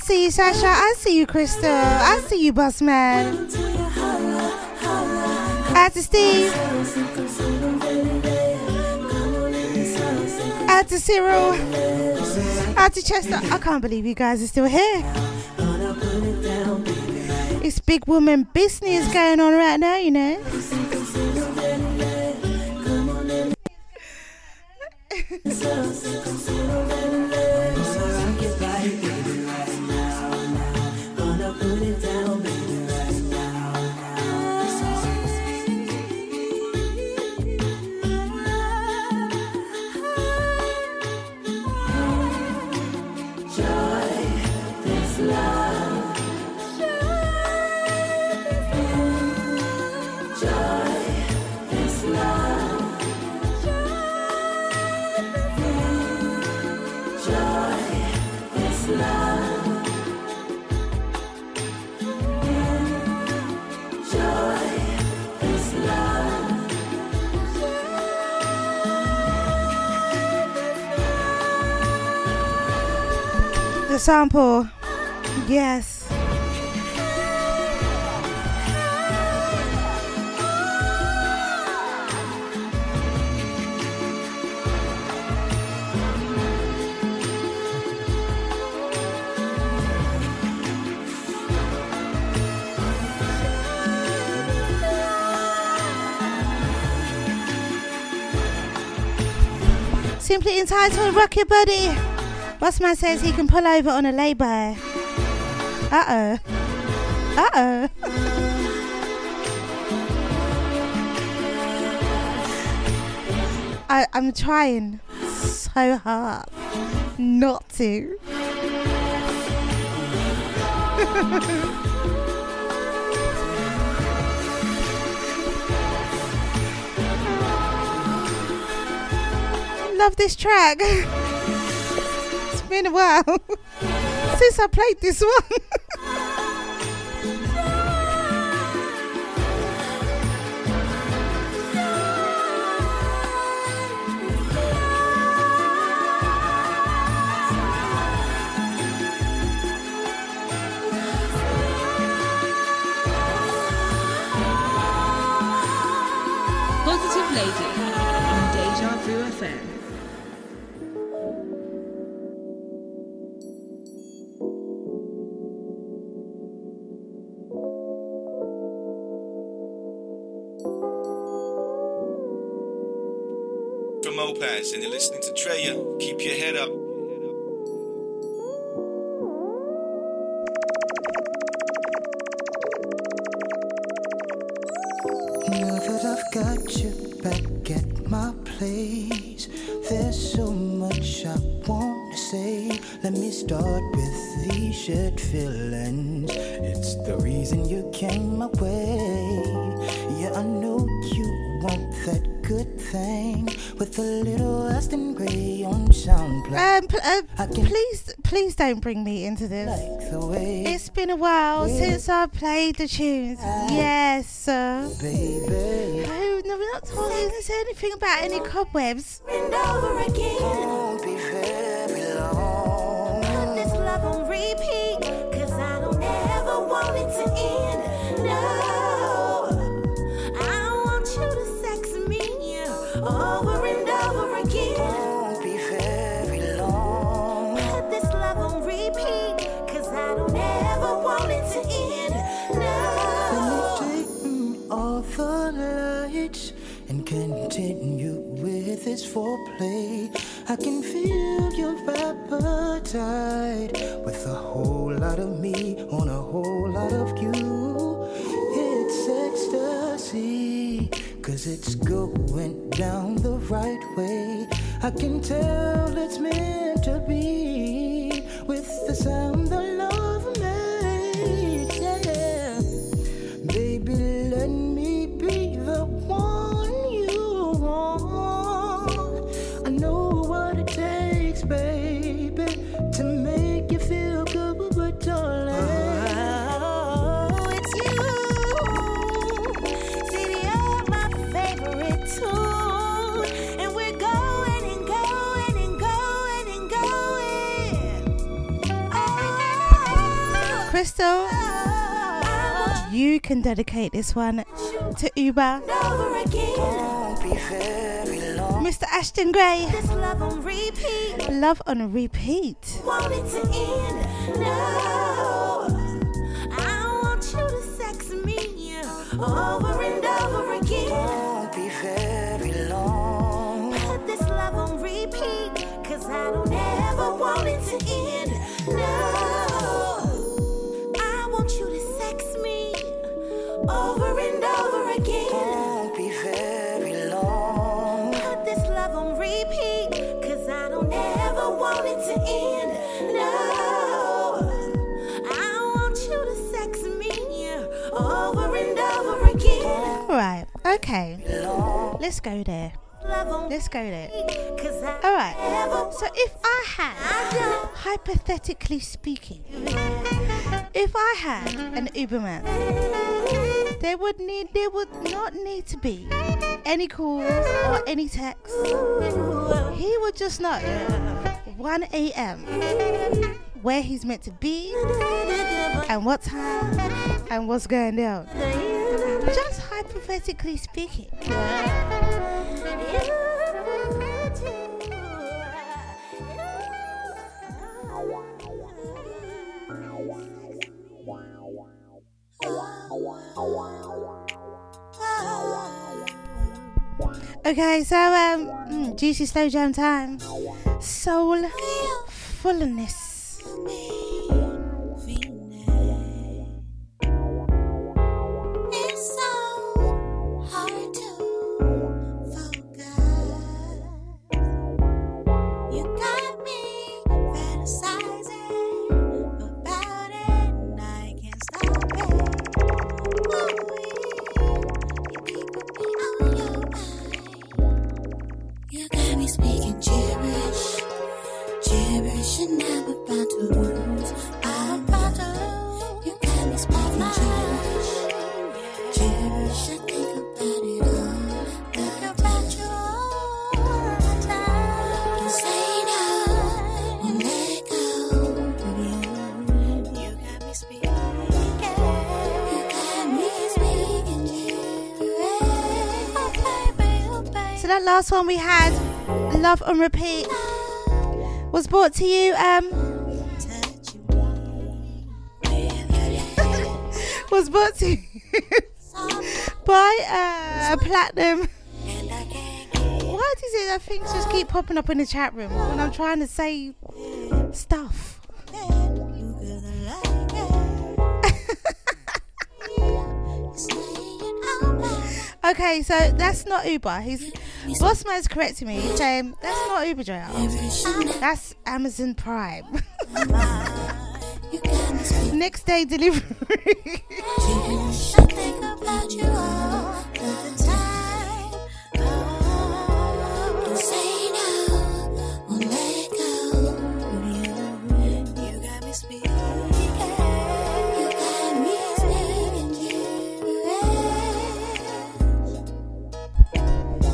see you, Sasha. I see you, Crystal. I see you, boss man. Out to Steve. Out to Cyril. Out to Chester. I can't believe you guys are still here. It's big woman business going on right now, you know. Sample. Yes. Simply entitled Rock Your Bossman says he can pull over on a lay-by. Uh-oh. Uh-oh. I'm trying so hard not to. Love this track. Been a while since I played this one. Don't bring me into this. It's been a while since I played the tunes. Yes, sir. Baby. Oh, no, we're not talking say anything about any cobwebs. and over again. Won't be very long. Put this love on repeat, cause I don't ever want it to end. No, the lights and continue with this foreplay. I can feel your appetite with a whole lot of me on a whole lot of you. It's ecstasy, cause it's going down the right way. I can tell it's meant to be with the sound that Crystal, you can dedicate this one to Uber. over. Mr. Ashton Gray. Love on repeat. Love on repeat. Want Let's go there. Let's go there. Alright, so if I had, hypothetically speaking, if I had an Uberman, there would need there would not need to be any calls or any texts. He would just know 1 a.m. where he's meant to be and what time and what's going down. Just hypothetically speaking. Okay, so um, mm, juicy slow jam time. Soul fullness. It's last one we had, Love on Repeat, was brought to you um was brought to you by uh, Platinum. Why it that things just keep popping up in the chat room when I'm trying to say stuff? Okay, so that's not Uber. He's boss man's correcting me. Saying that's not Uber driver. That's Amazon Prime. Next day delivery.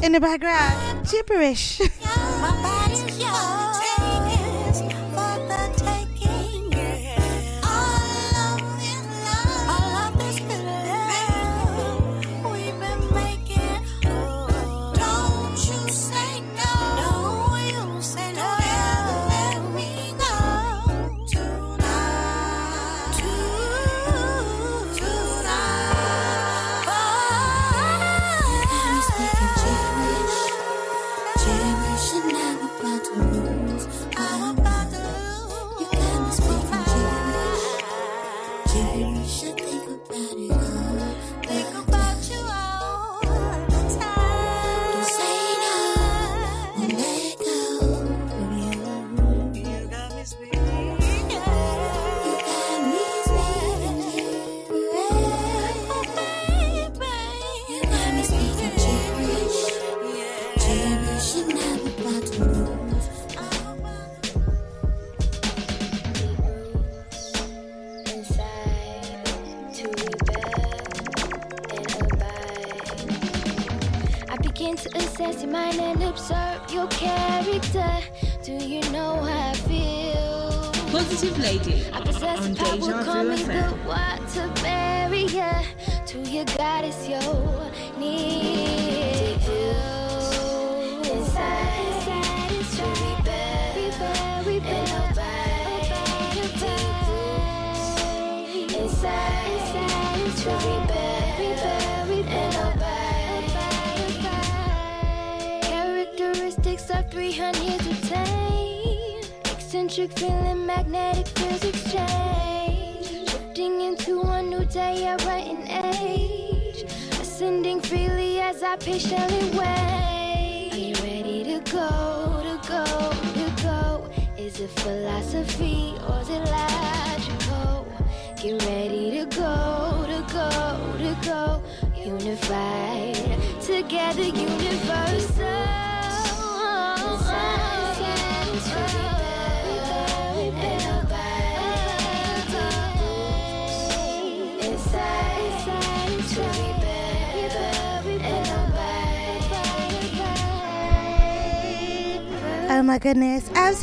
In the background, gibberish.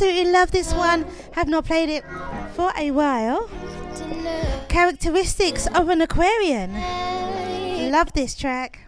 absolutely love this one. Have not played it for a while. Characteristics of an Aquarian. Love this track.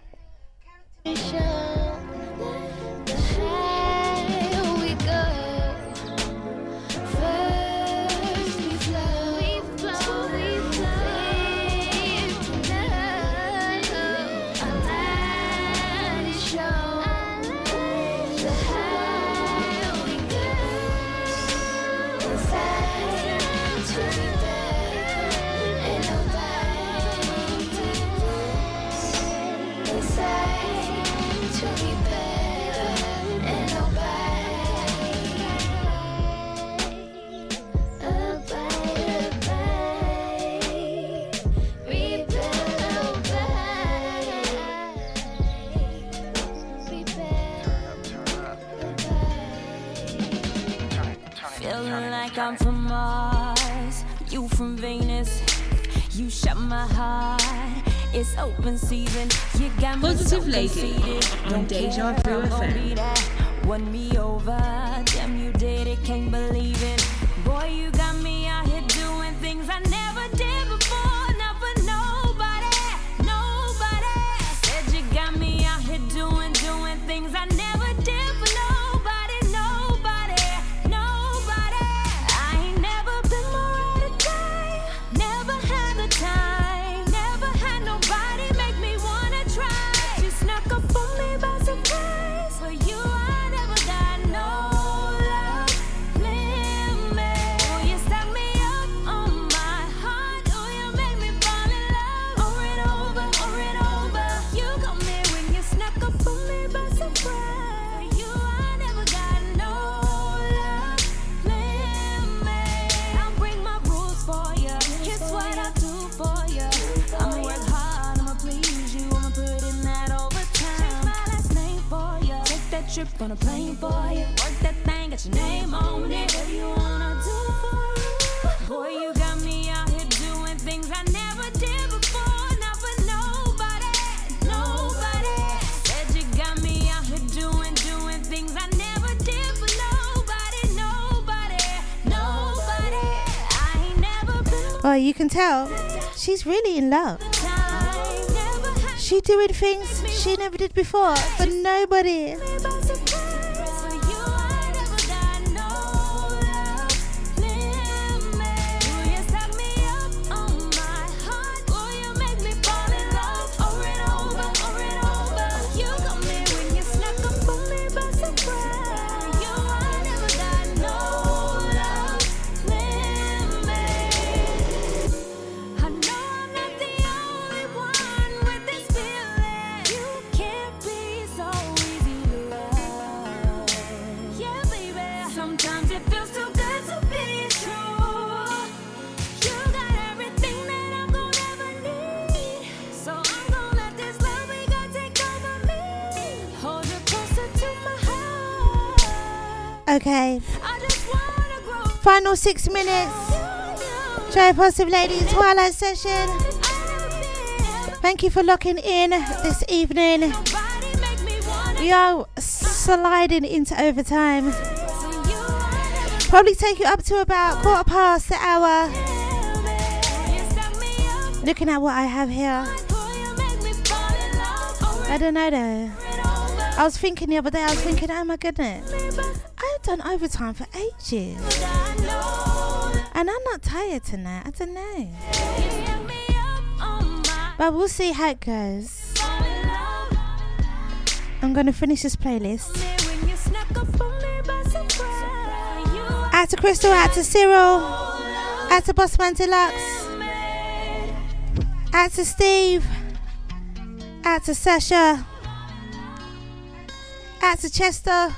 Trip on a plane for you. Work that thing, got your name on it. What you wanna do for you? Boy, you got me out here doing things I never did before. Not for nobody, nobody. Said you got me out here doing, doing things I never did for nobody, nobody, nobody. I ain't never been Well, you can tell she's really in love. She doing things she never did before for nobody. Final six minutes. Joy Positive Ladies Twilight Session. Thank you for locking in this evening. We are sliding into overtime. Probably take you up to about quarter past the hour. Looking at what I have here. I don't know though. I was thinking the other day, I was thinking, oh my goodness, done overtime for ages. And I'm not tired tonight, I don't know. But we'll see how it goes. I'm going to finish this playlist. Out to Crystal, out to Cyril, out to Bossman Deluxe, out to Steve, out to Sasha, out to Chester,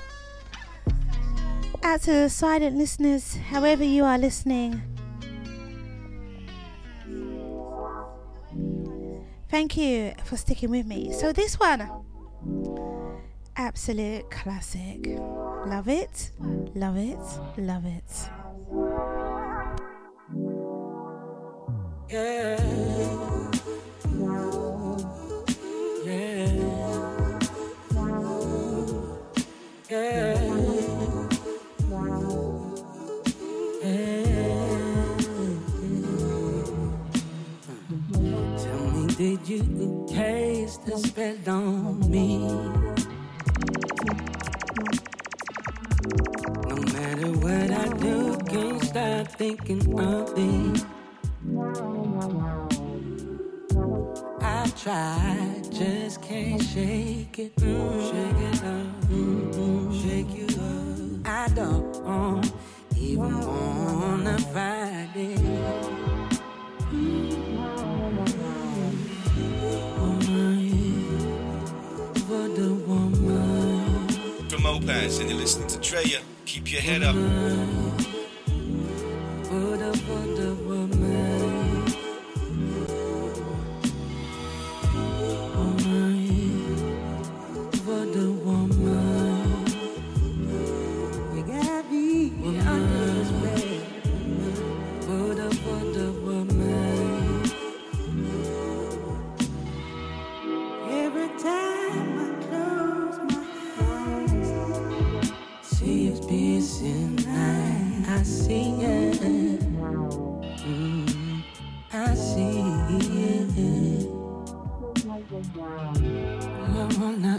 out to the silent listeners, however you are listening. Thank you for sticking with me. So, this one, absolute classic. Love it, love it, love it. Yeah. Yeah. Yeah. Did you taste the spell on me? No matter what I do, can't stop thinking of thee. I try, just can't shake it. Mm, shake it up, mm, shake you up. I don't even wanna fight it. And you're listening to Drea. Uh, keep your head up.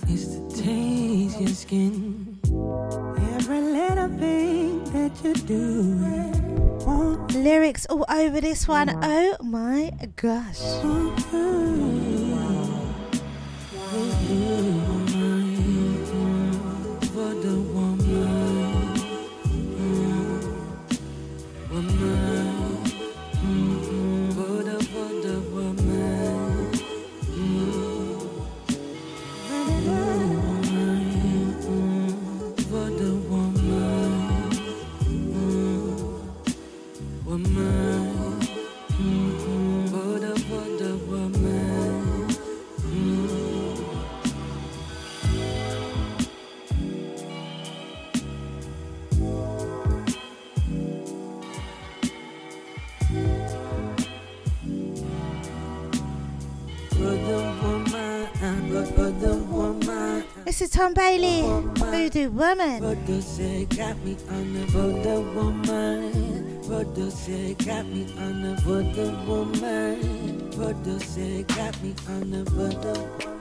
Is to taste your skin. Every little thing that you do. Lyrics all over this one. Oh my gosh. Tom Bailey, Voodoo Woman. Voodoo said got me on the voodoo woman. Voodoo said got me on the voodoo woman. Voodoo said got me on the voodoo woman.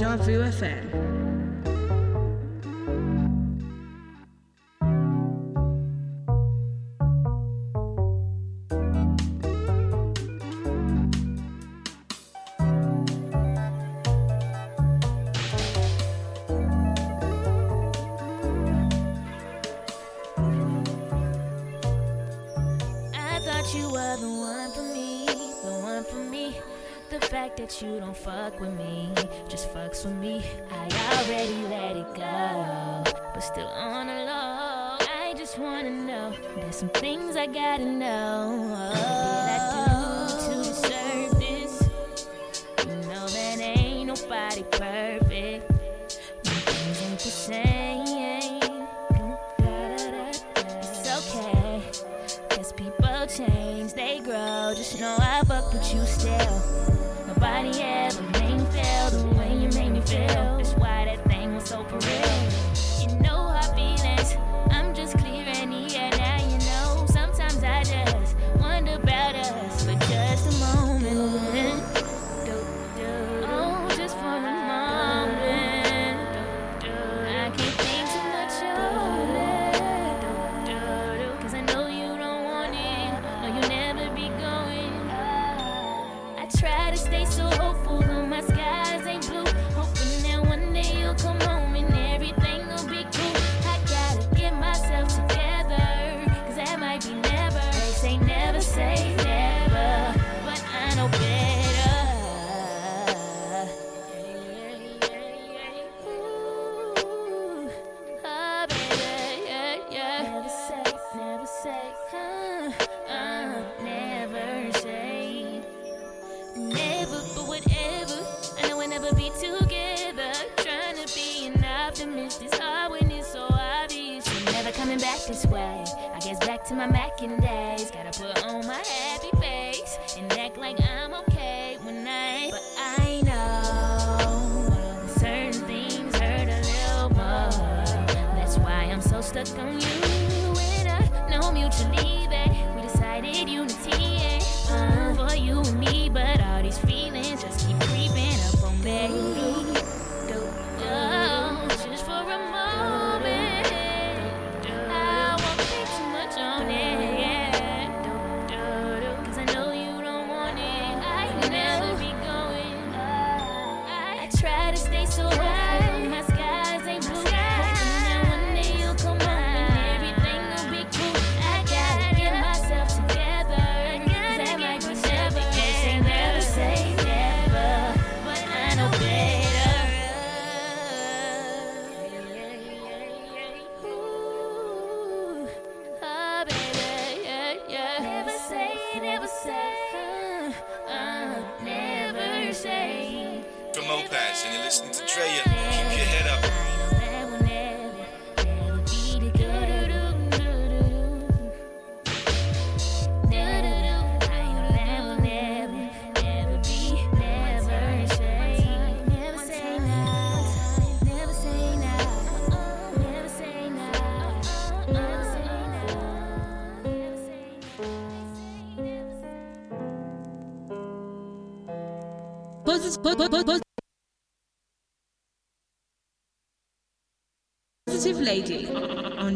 John mess with me, I already let it go. But still on the low, I just wanna know. There's some things I gotta know. Oh.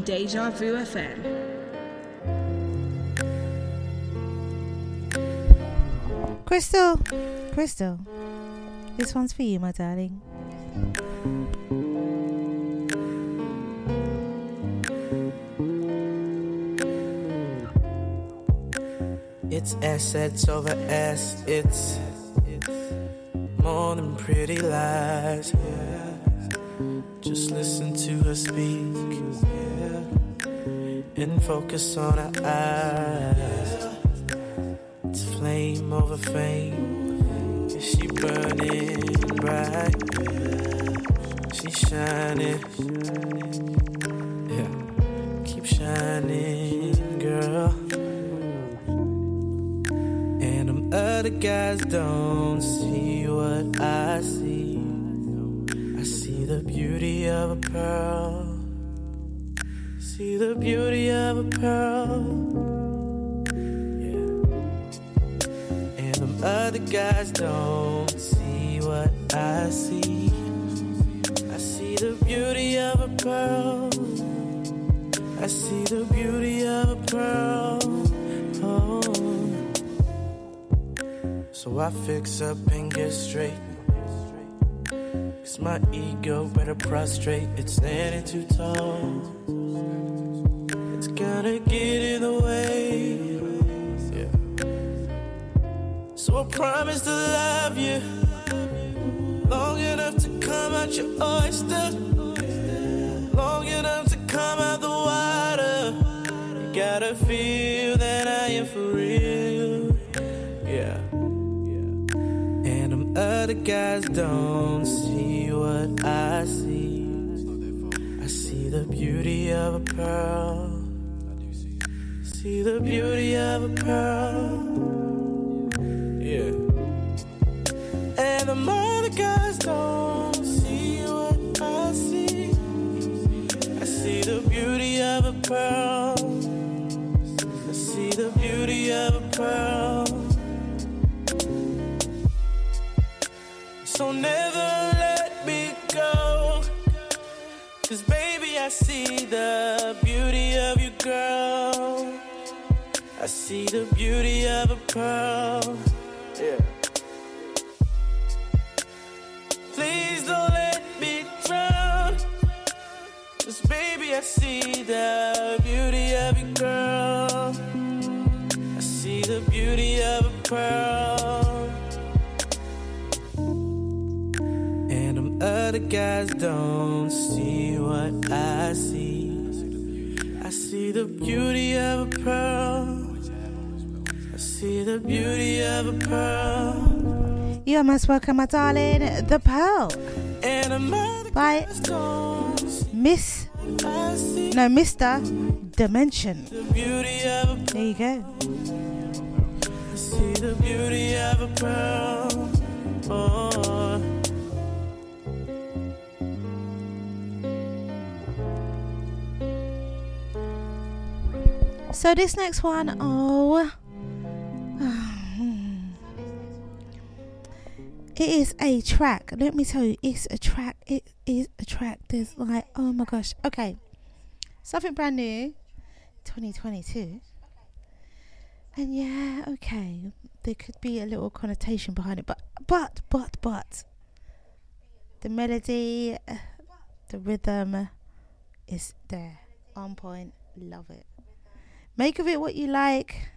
Deja Vu FM. Crystal, Crystal, this one's for you, my darling. It's assets over ass, it's, it's more than pretty lies. Yeah. Just listen to her speak and focus on her eyes. It's a flame over fame. Is she burning bright? She's shining. Yeah. Keep shining, girl. And them other guys don't see what I see. I see the beauty of a pearl. See the beauty of a pearl. Yeah. And them other guys don't see what I see. I see the beauty of a pearl. I see the beauty of a pearl. Oh. So I fix up and get straight. Cause my ego better prostrate. It's standing too tall. Gonna get in the way. Yeah. So I promise to love you long enough to come out your oyster, long enough to come out the water. You gotta feel that I am for real. Yeah. And them other guys don't see what I see. I see the beauty of a pearl. See the beauty of a pearl. Yeah. And the other guys don't see what I see. I see the beauty of a pearl. I see the beauty of a pearl. So never let me go. Cause baby, I see the see the beauty of a pearl. Yeah. Please don't let me drown. Cause baby, I see the beauty of you, girl. I see the beauty of a pearl. And them other guys don't see what I see. I see the beauty of a pearl. You are most welcome, my darling. The Pearl And them other by guys don't see Miss, no, Mr. Dimension. the beauty of a There you go. I see the beauty of a pearl. Oh. So this next one, oh, it is a track. Let me tell you, it's a track. It is a track. There's like, oh my gosh. Okay, something brand new, 2022. And yeah, okay, there could be a little connotation behind it, but but but but the melody, the rhythm is there, on point. Love it. Make of it what you like.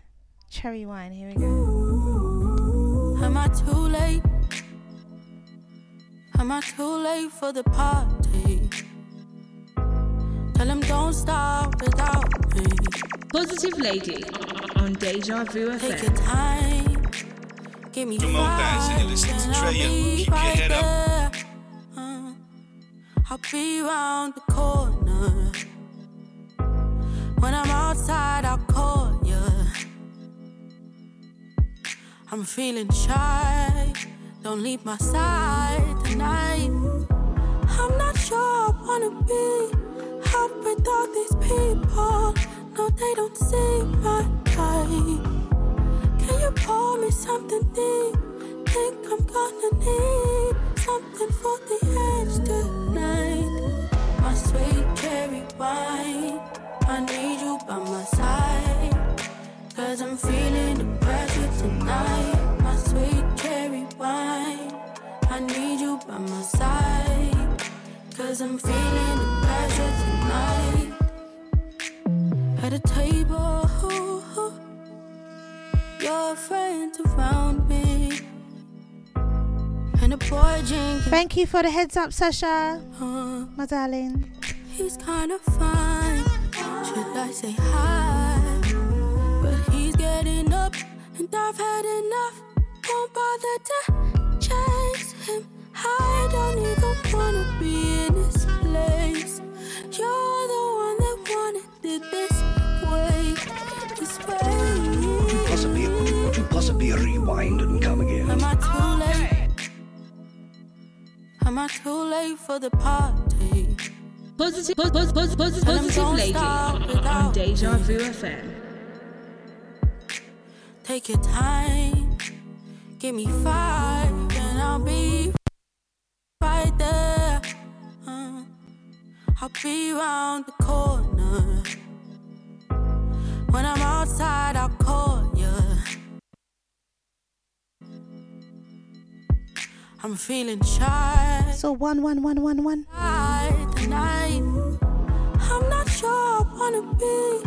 Cherry wine. Here we go. Am I too late? Am I too late for the party? Tell him don't stop without me. Positive Lady on Deja Vu Take your FM. time. Give me From Mo Bands and you're listening to and I'll Treya. be Keep your right head up. there. Uh, I'll be round the corner. When I'm outside, I'll call I'm feeling shy. Don't leave my side tonight. I'm not sure I wanna be out with all these people. No, they don't see my light. Can you pour me something deep? Think I'm gonna need something for the edge tonight. My sweet cherry wine. I need you by my side. Cause I'm feeling the pressure tonight. My sweet cherry wine. I need you by my side. Cause I'm feeling the pressure tonight. At a table, your friends around me. And a boy drinking. Thank you for the heads up, Sasha. My darling. He's kind of fine. Should I say hi? I've had enough. Won't bother to chase him. I don't even wanna be in his place. You're the one that wanted it this way, this way. Possibly, could you possibly rewind and come again? Am I too late? Am I too late for the party? Positive, pos- pos- pos- pos- And I'm positive gonna lady on Deja. Vu FM. Take your time, give me five, and I'll be right there. Uh, I'll be round the corner. When I'm outside, I'll call you. I'm feeling shy. So one, one, one, one, one. Tonight, I'm not sure I wanna be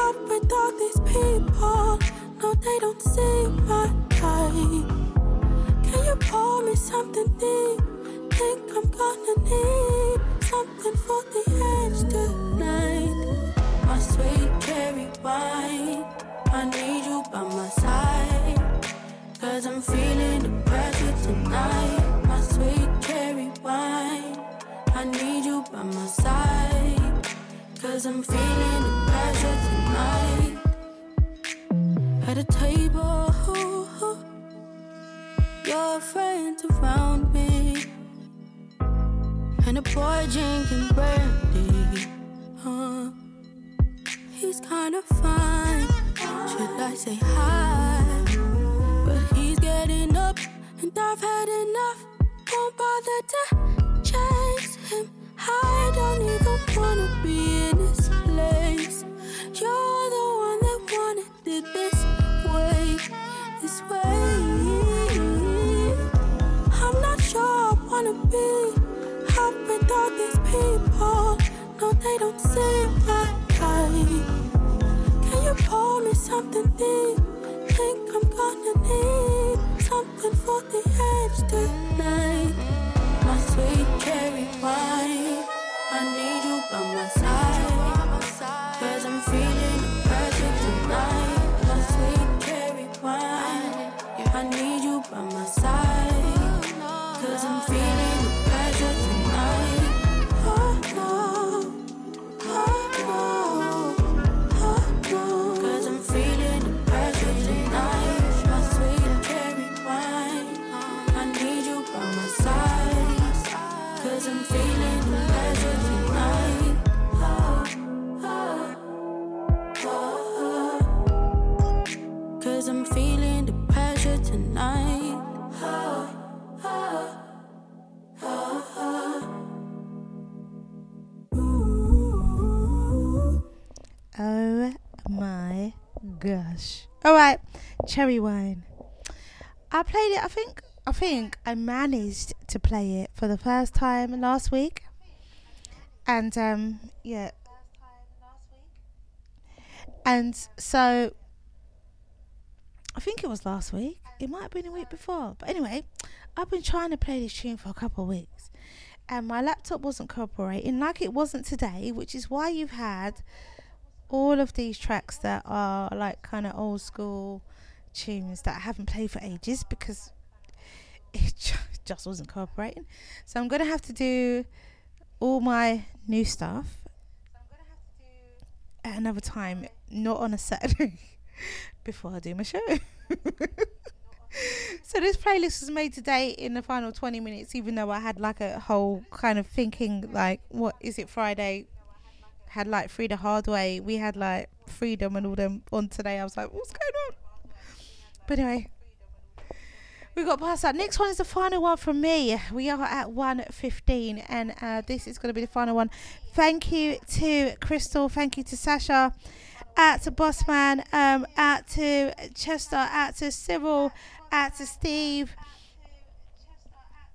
out with all these people. No, they don't see my light. Can you pour me something deep? Think I'm gonna need something for the edge tonight. My sweet cherry wine, I need you by my side. Cause I'm feeling the pressure tonight. My sweet cherry wine, I need you by my side. Cause I'm feeling the pressure tonight. At a table, your friends around me. And a boy drinking brandy. Uh, he's kind of fine. Should I say hi? But he's getting up, and I've had enough. Won't bother to chase him. I don't even wanna be in his place. You're the one that wanted this wanna be out with all these people. No, they don't see my light. Can you pour me something deep? Think I'm gonna need something for the edge tonight. My sweet cherry wine, I need you by my side. My gosh. All right, cherry wine. I played it. I think. I think I managed to play it for the first time last week, and um, yeah. And so, I think it was last week. It might have been a week before, but anyway, I've been trying to play this tune for a couple of weeks, and my laptop wasn't cooperating like it wasn't today, which is why you've had all of these tracks that are like kind of old school tunes that I haven't played for ages because it just wasn't cooperating. So I'm gonna have to do all my new stuff at another time, not on a Saturday before I do my show. so this playlist was made today in the final 20 minutes, even though I had like a whole kind of thinking like, what is it Friday? Had like free the hard way. We had like freedom and all them on today. I was like, what's going on? But anyway, we got past that. Next one is the final one from me. We are at 1.15 and uh, this is going to be the final one. Thank you to Crystal. Thank you to Sasha. Out to Bossman. Um, out to Chester. Out to Cyril. Out to Steve.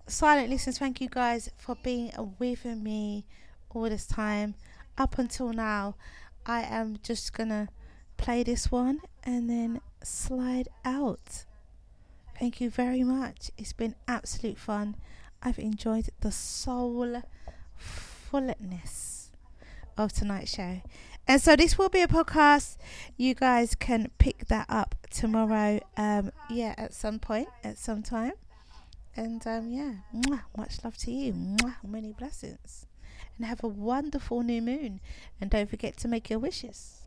Silent listeners, thank you guys for being with me all this time. Up until now, I am just to play this one and then slide out. Thank you very much. It's been absolute fun. I've enjoyed the soul fullness of tonight's show. And so this will be a podcast. You guys can pick that up tomorrow. Um, yeah, at some point, at some time. And um, yeah, much love to you. Many blessings. And have a wonderful new moon. And don't forget to make your wishes.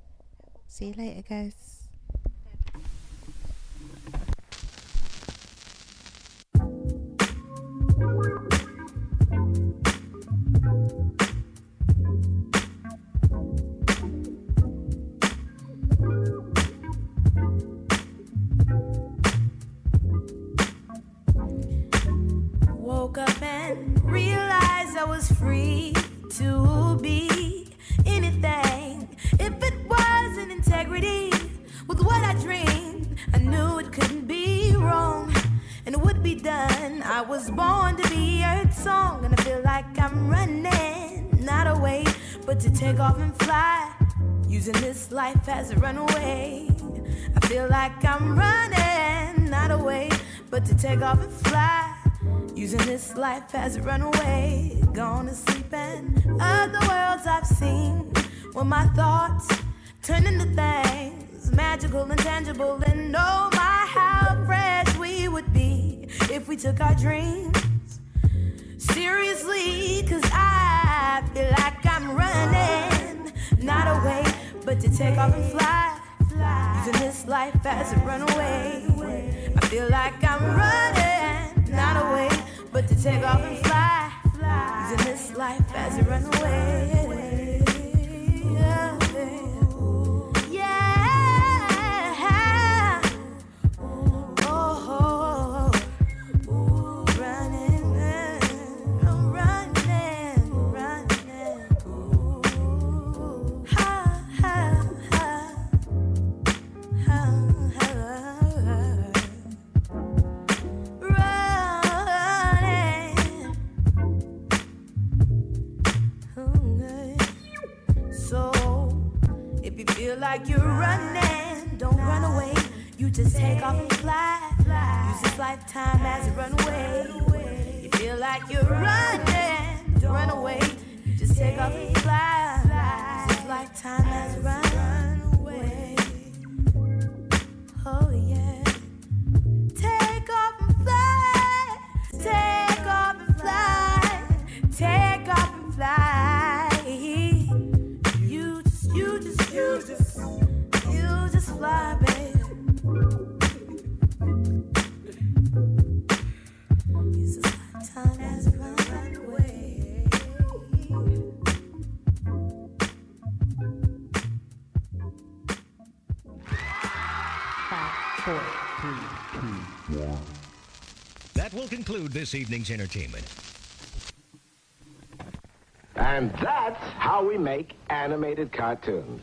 See you later, guys. Woke up and realized I was free to be anything. If it was in integrity with what I dreamed, I knew it couldn't be wrong and it would be done. I was born to be Earth song, and I feel like I'm running, not away, but to take off and fly. Using this life as a runaway. I feel like I'm running, not away, but to take off and fly. Using this life as a runaway. Gone to sleep and other worlds I've seen. When my thoughts turn into things magical and tangible. And oh my, how fresh we would be if we took our dreams seriously. Cause I feel like I'm running, not away, but to take off and fly. Using this life as a runaway. I feel like I'm running, not away, but to take off and fly. Using this life as a runaway. Yeah. Like you're running, don't run away. You just take off and fly. Use this lifetime as a runaway. You feel like you're running, don't run away. You just take off and fly. Use this lifetime as a runaway. Conclude this evening's entertainment. And that's how we make animated cartoons.